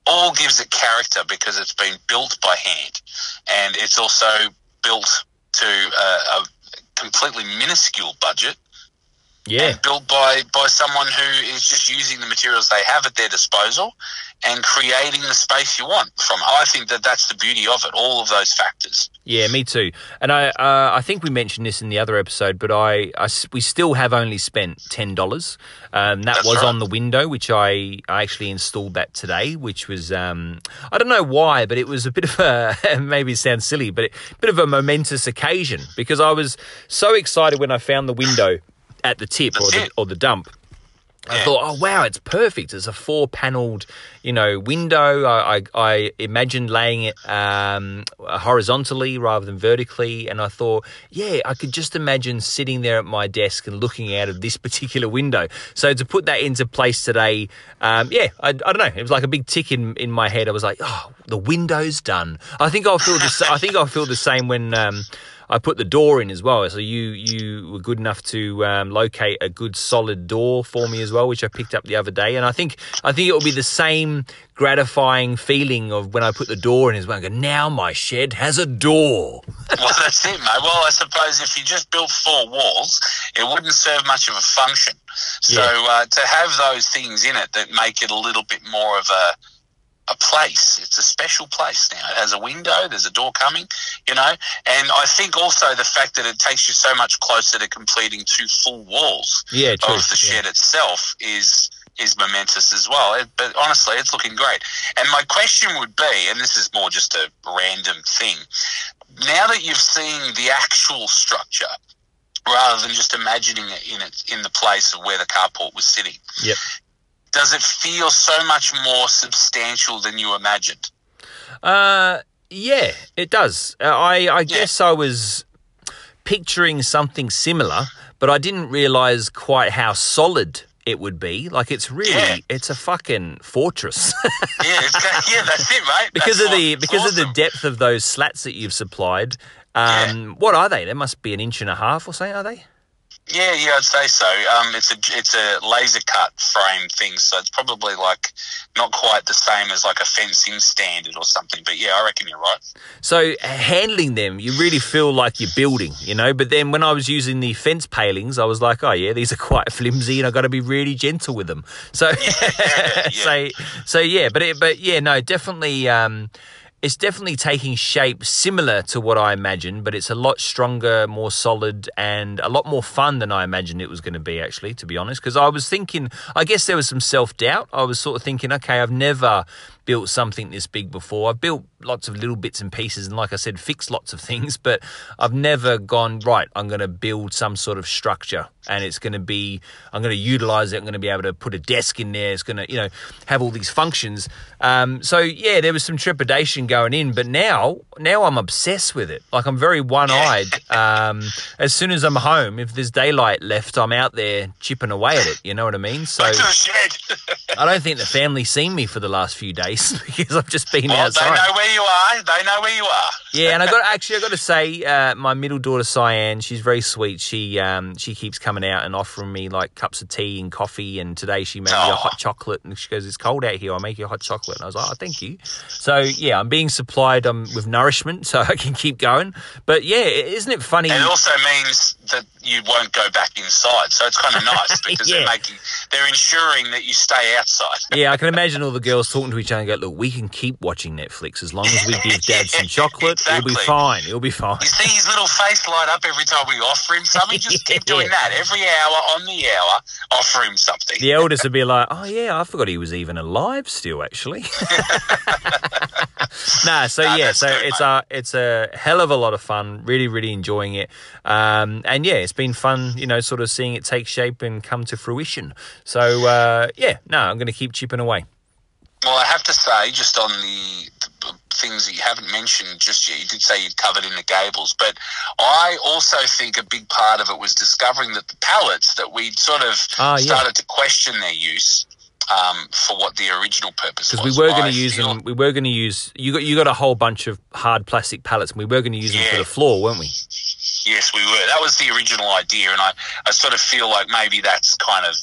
Speaker 3: all gives it character because it's been built by hand. And it's also built to a, a completely minuscule budget
Speaker 2: Yeah.
Speaker 3: built by, by someone who is just using the materials they have at their disposal and creating the space you want from. I think that that's the beauty of it, all of those factors.
Speaker 2: Yeah, me too. And I, uh, I think we mentioned this in the other episode, but I, I we still have only spent ten dollars. Um, that
Speaker 3: That's
Speaker 2: was
Speaker 3: right.
Speaker 2: on the window, which I, I actually installed that today, which was, um, I don't know why, but it was a bit of a maybe it sounds silly, but a bit of a momentous occasion because I was so excited when I found the window at the tip or the or the dump. I thought, oh wow, it's perfect. It's a four-paneled, you know, window. I, I, I imagined laying it um, horizontally rather than vertically, and I thought, yeah, I could just imagine sitting there at my desk and looking out of this particular window. So to put that into place today, um, yeah, I, I don't know. It was like a big tick in, in my head. I was like, oh, the window's done. I think I'll feel the I think I'll feel the same when. Um, I put the door in as well. So you you were good enough to um, locate a good solid door for me as well, which I picked up the other day. And I think I think it will be the same gratifying feeling of when I put the door in as well. I go, now my shed has a door.
Speaker 3: well, that's it, mate. Well, I suppose if you just built four walls, it wouldn't serve much of a function. So
Speaker 2: Yeah.
Speaker 3: uh, to have those things in it that make it a little bit more of a a place. It's a special place now. It has a window. There's a door coming, you know. And I think also the fact that it takes you so much closer to completing two full walls
Speaker 2: Yeah, true.
Speaker 3: of the
Speaker 2: Yeah.
Speaker 3: shed itself is is momentous as well. It, but honestly, it's looking great. And my question would be, and this is more just a random thing, now that you've seen the actual structure, rather than just imagining it in it in the place of where the carport was sitting,
Speaker 2: Yep.
Speaker 3: Does it feel so much more substantial than you imagined?
Speaker 2: Uh, yeah, it does. Uh, I I guess I was picturing something similar, but I didn't realize quite how solid it would be. Like it's really,
Speaker 3: Yeah.
Speaker 2: it's a fucking fortress.
Speaker 3: Yeah, yeah, that's it, mate.
Speaker 2: because
Speaker 3: That's
Speaker 2: of the
Speaker 3: it's
Speaker 2: because of the depth of those slats that you've supplied. Um, What are they? They must be an inch and a half or something. Are they?
Speaker 3: Yeah, yeah, I'd say so. Um, it's a it's a laser cut frame thing, so it's probably like not quite the same as like a fencing standard or something. But yeah, I reckon you're right.
Speaker 2: So handling them, you really feel like you're building, you know. But then when I was using the fence palings, I was like, oh yeah, these are quite flimsy, and I got to be really gentle with them. So,
Speaker 3: yeah.
Speaker 2: so, so yeah. But it, but yeah, no, definitely. Um, it's definitely taking shape similar to what I imagined, but it's a lot stronger, more solid, and a lot more fun than I imagined it was going to be, actually, to be honest. Because I was thinking, I guess there was some self doubt. I was sort of thinking, okay, I've never built something this big before. I've built lots of little bits and pieces, and like I said, fixed lots of things, but I've never gone, right, I'm going to build some sort of structure, and it's going to be, I'm going to utilize it. I'm going to be able to put a desk in there. It's going to, you know, have all these functions. Um, so, yeah, there was some trepidation going in, but now, now I'm obsessed with it. Like I'm very one-eyed. Um, as soon as I'm home, if there's daylight left, I'm out there chipping away at it. You know what I mean? So
Speaker 3: Back to shed.
Speaker 2: I don't think the family's seen me for the last few days because I've just been
Speaker 3: well, they know where you are. They know where you are.
Speaker 2: Yeah, and I got actually I got to say, uh, my middle daughter Cyan, she's very sweet. She um, she keeps coming out and offering me like cups of tea and coffee. And today she made me a
Speaker 3: Oh.
Speaker 2: hot chocolate, and she goes, "It's cold out here. I'll make you a hot chocolate." And I was like, "Oh, thank you." So yeah, I'm being supplied um, with nourishment, so I can keep going. But yeah, isn't it funny?
Speaker 3: And it also means that you won't go back inside. So it's kind of nice because
Speaker 2: Yeah.
Speaker 3: they're making, they're ensuring that you stay outside.
Speaker 2: Yeah, I can imagine all the girls talking to each other go, look, we can keep watching Netflix as long as we give dad some chocolate. It'll be fine. It'll be fine.
Speaker 3: You see his little face light up every time we offer him something. Just keep doing
Speaker 2: Yeah.
Speaker 3: that every hour on the hour. Offer him something.
Speaker 2: The eldest would be like, oh, yeah, I forgot he was even alive still, actually. nah, so
Speaker 3: Nah,
Speaker 2: yeah, so
Speaker 3: good,
Speaker 2: it's
Speaker 3: mate.
Speaker 2: a, it's a hell of a lot of fun. Really, really enjoying it. Um, and yeah, it's been fun, you know, sort of seeing it take shape and come to fruition. So uh, yeah, no, I'm going to keep chipping away.
Speaker 3: Well, I have to say, just on the, the things that you haven't mentioned just yet, you did say you'd covered in the gables, but I also think a big part of it was discovering that the pallets that we'd sort of
Speaker 2: Ah, yeah.
Speaker 3: started to question their use um, for what the original purpose was.
Speaker 2: Because we were going to use
Speaker 3: feel-
Speaker 2: them. We were going to use you got you got a whole bunch of hard plastic pallets, and we were going to use them for the floor, weren't we?
Speaker 3: Yes, we were. That was the original idea, and I, I sort of feel like maybe that's kind of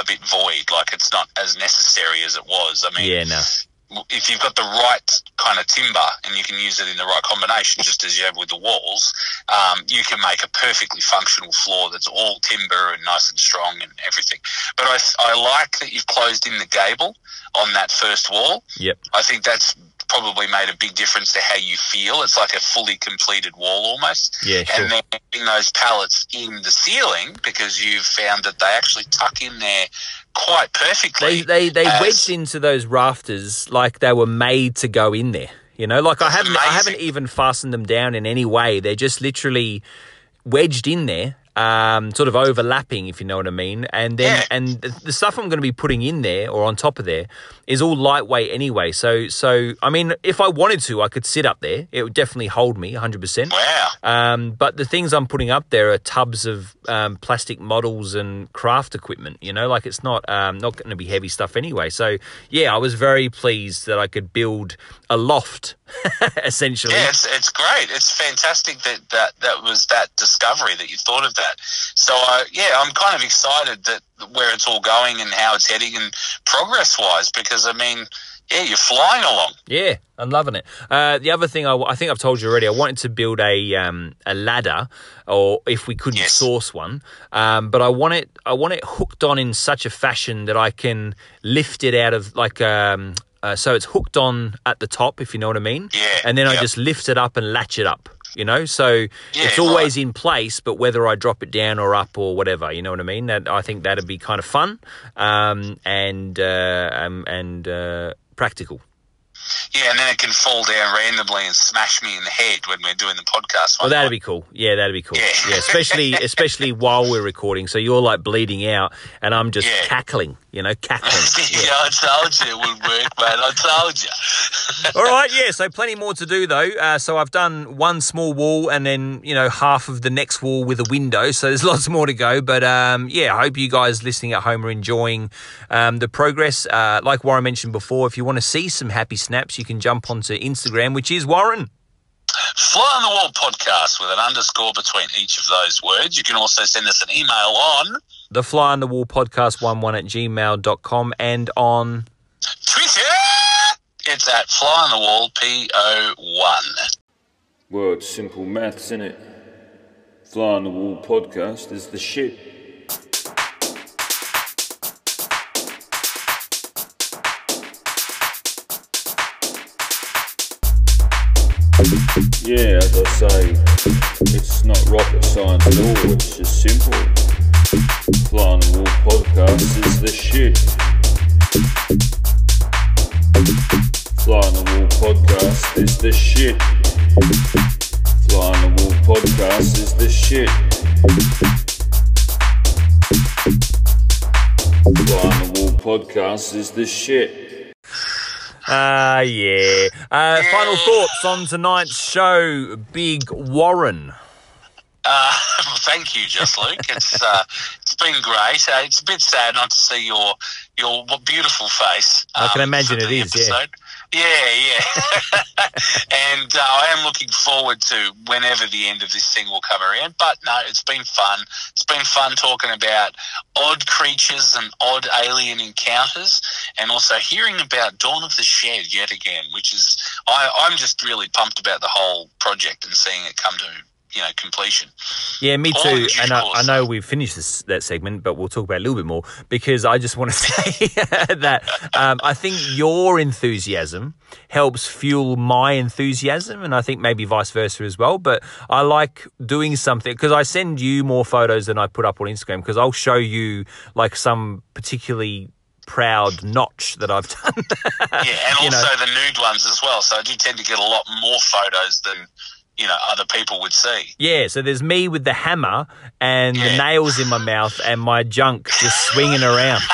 Speaker 3: a bit void. Like it's not as necessary as it was. I mean,
Speaker 2: Yeah, no.
Speaker 3: if you've got the right kind of timber and you can use it in the right combination, just as you have with the walls, um, you can make a perfectly functional floor that's all timber and nice and strong and everything. But I, I like that you've closed in the gable on that first wall.
Speaker 2: Yep.
Speaker 3: I think that's probably made a big difference to how you feel. It's like a fully completed wall almost.
Speaker 2: Yeah, sure.
Speaker 3: And then putting those pallets in the ceiling because you've found that they actually tuck in there quite perfectly.
Speaker 2: They they they
Speaker 3: as-
Speaker 2: wedged into those rafters like they were made to go in there. You know, like I haven't I haven't even fastened them down in any way. They're just literally wedged in there, um, sort of overlapping, if you know what I mean. And then
Speaker 3: Yeah.
Speaker 2: and the, the stuff I'm going to be putting in there or on top of there is all lightweight anyway. So so I mean, if I wanted to, I could sit up there. It would definitely hold me 100. percent
Speaker 3: Wow.
Speaker 2: um, but the things I'm putting up there are tubs of um, plastic models and craft equipment. You know, like it's not um, not going to be heavy stuff anyway. So yeah, I was very pleased that I could build a loft, essentially.
Speaker 3: Yeah, it's, it's great. It's fantastic that, that that was that discovery that you thought of that. So uh, yeah, I'm kind of excited that where it's all going and how it's heading and progress wise because I mean, yeah, you're flying along.
Speaker 2: Yeah, I'm loving it. Uh, the other thing I, I think I've told you already, I wanted to build a um, a ladder, or if we couldn't
Speaker 3: Yes.
Speaker 2: source one, um, but I want it I want it hooked on in such a fashion that I can lift it out of like um, uh, so it's hooked on at the top, if you know what I mean.
Speaker 3: Yeah,
Speaker 2: And then I just lift it up and latch it up. You know, so it's
Speaker 3: right.
Speaker 2: always in place, but whether I drop it down or up or whatever, you know what I mean. That I think that'd be kind of fun, um, and uh, um, and uh, practical.
Speaker 3: Yeah, and then it can fall down randomly and smash me in the head when we're doing the podcast.
Speaker 2: Well, that'd
Speaker 3: night.
Speaker 2: be cool. Yeah, that'd be cool.
Speaker 3: Yeah.
Speaker 2: Yeah, especially especially while we're recording. So you're like bleeding out, and I'm just
Speaker 3: Yeah.
Speaker 2: cackling. You know, cackling.
Speaker 3: yeah, I told you it would work, man. I told you.
Speaker 2: All right, yeah. So plenty more to do though. Uh, so I've done one small wall, and then you know half of the next wall with a window. So there's lots more to go. But um, yeah, I hope you guys listening at home are enjoying um, the progress. Uh, like Warren mentioned before, if you want to see some happy snaps, you can jump onto Instagram, which is Warren.
Speaker 3: Fly on the Wall podcast with an underscore between each of those words. You can also send us an email on
Speaker 2: The Fly on the Wall podcast one one at gmail.com and on
Speaker 3: Twitter. It's at Fly on the Wall PO1.
Speaker 6: Well, it's simple maths, is it? Fly on the Wall podcast is the shit. Yeah, as I say, it's not rocket science at all, it's just simple. The Wall podcast is the shit. Fly on the Wall podcast is the shit. Fly on the Wall podcast is the shit. Fly on the Wall podcast is the shit.
Speaker 2: Ah, yeah. Uh, final thoughts on tonight's show, Big Warren.
Speaker 3: Uh, thank you, Just Luke. It's uh, it's been great. Uh, it's a bit sad not to see your your beautiful face.
Speaker 2: I can
Speaker 3: um,
Speaker 2: imagine it yeah.
Speaker 3: episode. Yeah, yeah. and uh, I am looking forward to whenever the end of this thing will come around. But no, it's been fun. It's been fun talking about odd creatures and odd alien encounters, and also hearing about Dawn of the Shed yet again, which is I, I'm just really pumped about the whole project and seeing it come to you know completion.
Speaker 2: Yeah, me
Speaker 3: All
Speaker 2: too. And I. I know we've finished this, that segment, but we'll talk about it a little bit more because I just want to say that um, I think your enthusiasm helps fuel my enthusiasm, and I think maybe vice versa as well. But I like doing something because I send you more photos than I put up on Instagram because I'll show you like some particularly proud notch that I've done.
Speaker 3: Yeah, and
Speaker 2: You know.
Speaker 3: also the nude ones as well. So I do tend to get a lot more photos than you know other people would see.
Speaker 2: Yeah, so there's me with the hammer and the nails in my mouth and my junk just swinging around.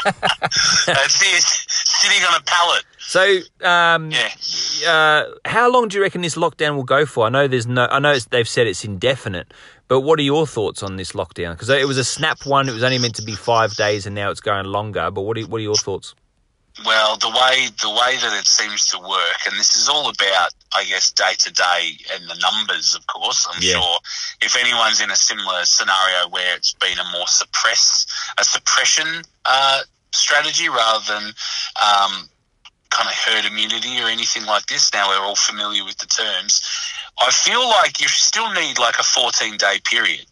Speaker 3: That's it, sitting on a pallet.
Speaker 2: So, um,
Speaker 3: Yeah.
Speaker 2: uh, how long do you reckon this lockdown will go for? I know there's no, I know it's, they've said it's indefinite, but what are your thoughts on this lockdown? Because it was a snap one; it was only meant to be five days, and now it's going longer. But what are, what are your thoughts?
Speaker 3: Well, the way the way that it seems to work, and this is all about, I guess, day to day and the numbers. Of course, I'm
Speaker 2: Yeah.
Speaker 3: sure if anyone's in a similar scenario where it's been a more suppress a suppression uh, strategy rather than um, kind of herd immunity or anything like this. Now we're all familiar with the terms. I feel like you still need like a 14 day period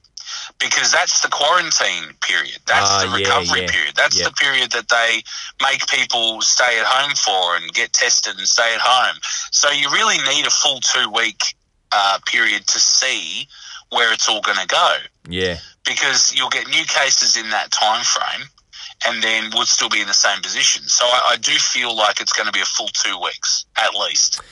Speaker 3: because that's the quarantine period. That's
Speaker 2: Ah,
Speaker 3: the recovery
Speaker 2: yeah,
Speaker 3: period. That's
Speaker 2: yeah.
Speaker 3: the period that they make people stay at home for and get tested and stay at home. So you really need a full two week uh, period to see where it's all going to go
Speaker 2: Yeah.
Speaker 3: because you'll get new cases in that time frame and then we'll still be in the same position. So I, I do feel like it's going to be a full two weeks at least.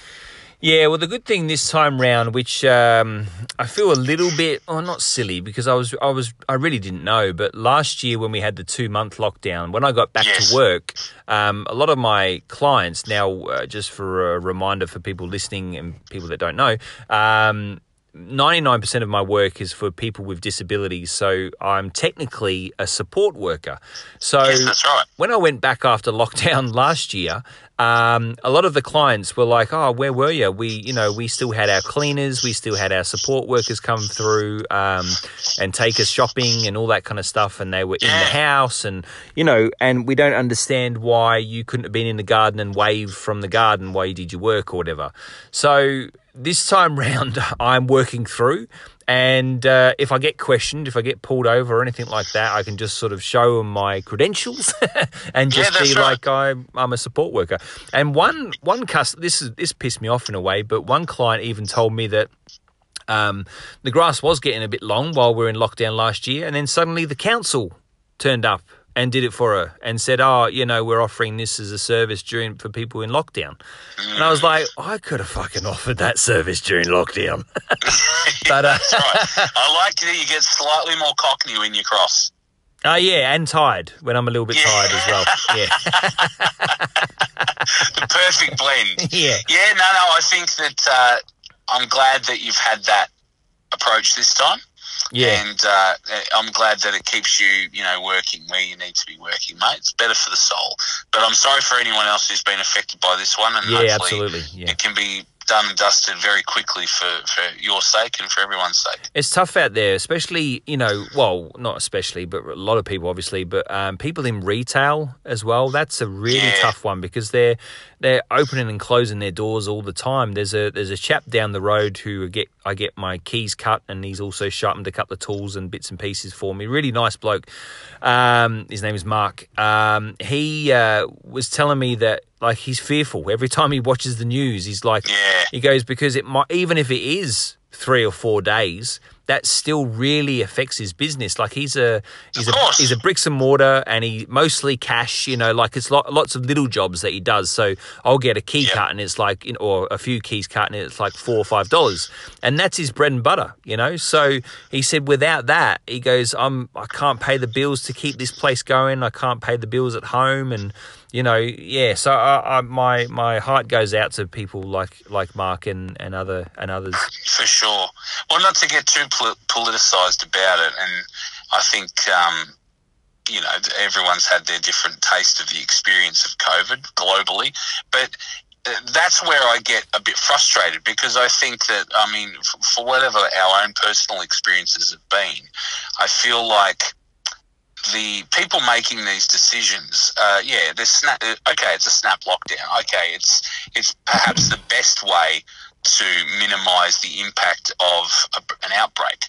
Speaker 2: Yeah, well, the good thing this time round, which um, I feel a little bit, oh, not silly, because I was, I was, I really didn't know. But last year when we had the two month lockdown, when I got back
Speaker 3: Yes.
Speaker 2: to work, um, a lot of my clients now, uh, just for a reminder for people listening and people that don't know, um, 99% of my work is for people with disabilities. So I'm technically a support worker. So
Speaker 3: Yes, that's right.
Speaker 2: when I went back after lockdown last year, um, a lot of the clients were like, "Oh, where were you? We, you know, we still had our cleaners, we still had our support workers come through um, and take us shopping and all that kind of stuff, and they were in the house, and you know, and we don't understand why you couldn't have been in the garden and waved from the garden while you did your work or whatever." So this time round, I'm working through. And uh, if I get questioned, if I get pulled over or anything like that, I can just sort of show them my credentials and
Speaker 3: Yeah,
Speaker 2: just be
Speaker 3: right.
Speaker 2: like, I'm, I'm a support worker. And one one cus this is this pissed me off in a way, but one client even told me that um, the grass was getting a bit long while we were in lockdown last year, and then suddenly the council turned up and did it for her and said, "Oh, you know, we're offering this as a service during for people in lockdown." And I was like, "I could have fucking offered that service during lockdown." but uh,
Speaker 3: That's right. I like that you get slightly more cockney when you cross.
Speaker 2: oh yeah, and tired when I'm a little bit
Speaker 3: Yeah.
Speaker 2: tired as well. Yeah,
Speaker 3: The perfect blend.
Speaker 2: yeah,
Speaker 3: Yeah, no, no. I think that uh, I'm glad that you've had that approach this time.
Speaker 2: Yeah.
Speaker 3: And uh, I'm glad that it keeps you, you know, working where you need to be working, mate. It's better for the soul. But I'm sorry for anyone else who's been affected by this one. And
Speaker 2: Yeah,
Speaker 3: hopefully
Speaker 2: absolutely. Yeah.
Speaker 3: it can be done and dusted very quickly for, for your sake and for everyone's sake.
Speaker 2: It's tough out there, especially you know, well, not especially, but a lot of people obviously, but um, people in retail as well. That's a really
Speaker 3: Yeah.
Speaker 2: tough one because they're they're opening and closing their doors all the time. There's a there's a chap down the road who get I get my keys cut, and he's also sharpened a couple of tools and bits and pieces for me. Really nice bloke. Um, his name is Mark. Um, he uh, was telling me that like he's fearful every time he watches the news. He's like,
Speaker 3: Yeah.
Speaker 2: he goes because it might even if it is three or four days, that still really affects his business. Like he's a he's a he's a bricks and mortar, and he mostly cash. You know, like it's lo- lots of little jobs that he does. So I'll get a key
Speaker 3: Yeah.
Speaker 2: cut, and it's like you know, or a few keys cut, and it's like four or five dollars, and that's his bread and butter. You know, so he said without that, he goes, I'm I can't pay the bills to keep this place going. I can't pay the bills at home, and you know, yeah. So I, I, my my heart goes out to people like like Mark and, and other and others.
Speaker 3: For sure. Well, not to get too pol- politicized about it, and I think um, you know everyone's had their different taste of the experience of COVID globally, but uh, that's where I get a bit frustrated because I think that I mean, for whatever our own personal experiences have been, I feel like the people making these decisions, uh, yeah, they're snap. uh, Okay, it's a snap lockdown. Okay, it's it's perhaps the best way to minimise the impact of a, an outbreak.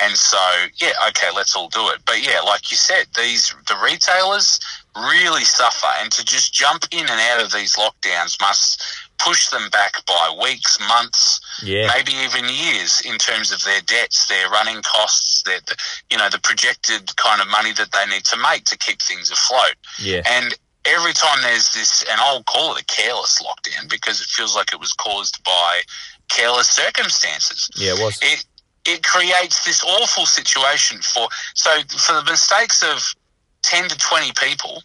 Speaker 3: And so, yeah, okay, let's all do it. But yeah, like you said, these the retailers really suffer, and to just jump in and out of these lockdowns must push them back by weeks, months,
Speaker 2: Yeah.
Speaker 3: maybe even years in terms of their debts, their running costs, their you know the projected kind of money that they need to make to keep things afloat.
Speaker 2: Yeah.
Speaker 3: And every time there's this, and I'll call it a careless lockdown because it feels like it was caused by careless circumstances.
Speaker 2: Yeah, it was.
Speaker 3: It it creates this awful situation for so for the mistakes of ten to twenty people.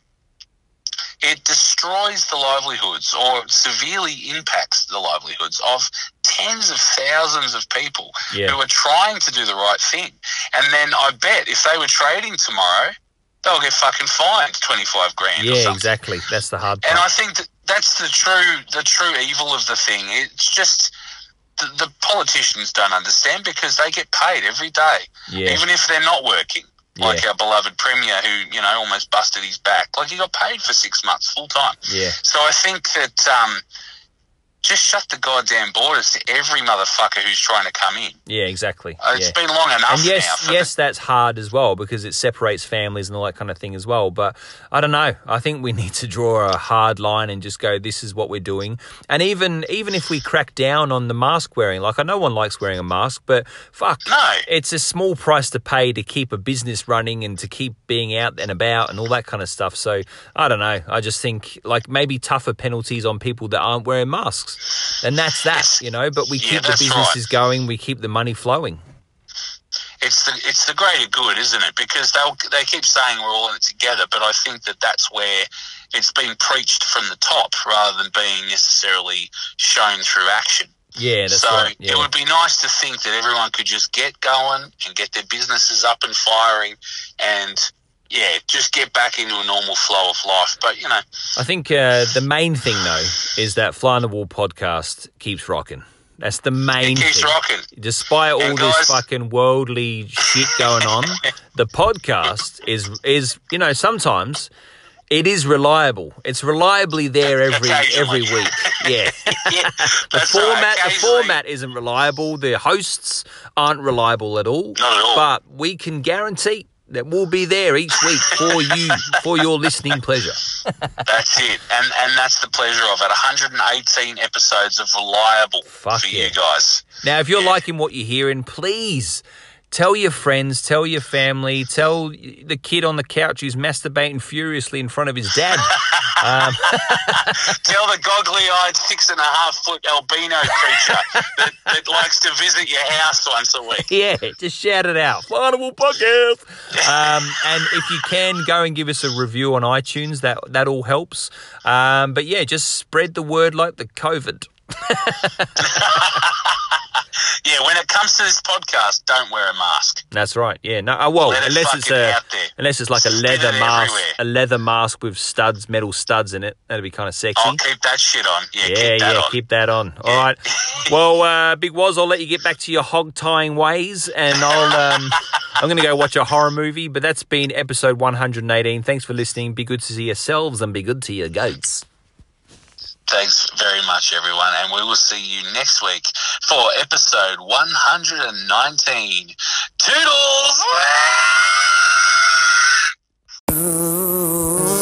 Speaker 3: It destroys the livelihoods or severely impacts the livelihoods of tens of thousands of people
Speaker 2: Yeah.
Speaker 3: who are trying to do the right thing. And then I bet if they were trading tomorrow, they'll get fucking fined twenty five grand.
Speaker 2: Yeah,
Speaker 3: something.
Speaker 2: exactly. That's the hard Part. And.
Speaker 3: I think that that's the true the true evil of the thing. It's just the, the politicians don't understand because they get paid every day,
Speaker 2: Yeah.
Speaker 3: even if they're not working. Like
Speaker 2: Yeah.
Speaker 3: our beloved premier, who you know almost busted his back. Like he got paid for six months full time.
Speaker 2: Yeah.
Speaker 3: So I think that um, just shut the goddamn borders to every motherfucker who's trying to come in.
Speaker 2: Yeah, exactly.
Speaker 3: Uh, It's
Speaker 2: yeah.
Speaker 3: been long enough
Speaker 2: and
Speaker 3: now.
Speaker 2: yes, yes, that's hard as well because it separates families and all that kind of thing as well. But I don't know. I think we need to draw a hard line and just go, "This is what we're doing." And even even if we crack down on the mask wearing, like I know one likes wearing a mask, but fuck,
Speaker 3: No.
Speaker 2: it's a small price to pay to keep a business running and to keep being out and about and all that kind of stuff. So I don't know. I just think like maybe tougher penalties on people that aren't wearing masks, and that's that, you know. But we
Speaker 3: Yeah,
Speaker 2: keep the businesses
Speaker 3: right.
Speaker 2: going, we keep the money flowing.
Speaker 3: it's the it's the greater good, isn't it? Because they'll they keep saying we're all in it together, but I think that that's where it's been preached from the top rather than being necessarily shown through action.
Speaker 2: Yeah, that's
Speaker 3: so
Speaker 2: right. Yeah.
Speaker 3: it would be nice to think that everyone could just get going and get their businesses up and firing, and yeah, just get back into a normal flow of life. But you know,
Speaker 2: I think uh, the main thing though is that Fly on the Wall podcast keeps rocking. That's the main
Speaker 3: it keeps
Speaker 2: thing.
Speaker 3: rocking.
Speaker 2: Despite all
Speaker 3: And
Speaker 2: this fucking worldly shit going on, the podcast is is you know sometimes it is reliable. It's reliably there every every week. Yeah.
Speaker 3: Yeah,
Speaker 2: The
Speaker 3: that's right.
Speaker 2: format the format isn't reliable. The hosts aren't reliable at all.
Speaker 3: Not at all.
Speaker 2: But we can guarantee that we'll be there each week for you for your listening pleasure.
Speaker 3: That's it, and and that's the pleasure of it. 118 episodes of reliable
Speaker 2: Fuck
Speaker 3: for
Speaker 2: yeah.
Speaker 3: you guys.
Speaker 2: Now, if you're liking what you're hearing, please tell your friends, tell your family, tell the kid on the couch who's masturbating furiously in front of his dad.
Speaker 3: Tell the goggly-eyed six and a half foot albino creature that, that likes to visit your house once a week.
Speaker 2: yeah, just shout it out. Flyable podcast. Um, and if you can, go and give us a review on iTunes. That that all helps. Um, but yeah, just spread the word like the COVID.
Speaker 3: Yeah, when it comes to this podcast, don't wear a mask.
Speaker 2: That's right. Yeah. No. Uh, well,
Speaker 3: Let it
Speaker 2: unless it's a unless it's like a
Speaker 3: Spit
Speaker 2: leather mask,
Speaker 3: everywhere.
Speaker 2: a leather mask with studs, metal studs in it. That'd be kind of sexy.
Speaker 3: I'll keep that shit on. Yeah,
Speaker 2: Yeah,
Speaker 3: keep that
Speaker 2: yeah,
Speaker 3: on.
Speaker 2: keep that on. All right. Well, uh, Big Waz, I'll let you get back to your hog tying ways, and I'll um, I'm going to go watch a horror movie. But that's been episode 118. Thanks for listening. Be good to yourselves and be good to your goats.
Speaker 3: Thanks very much, everyone, and we will see you next week for episode 119. Toodles!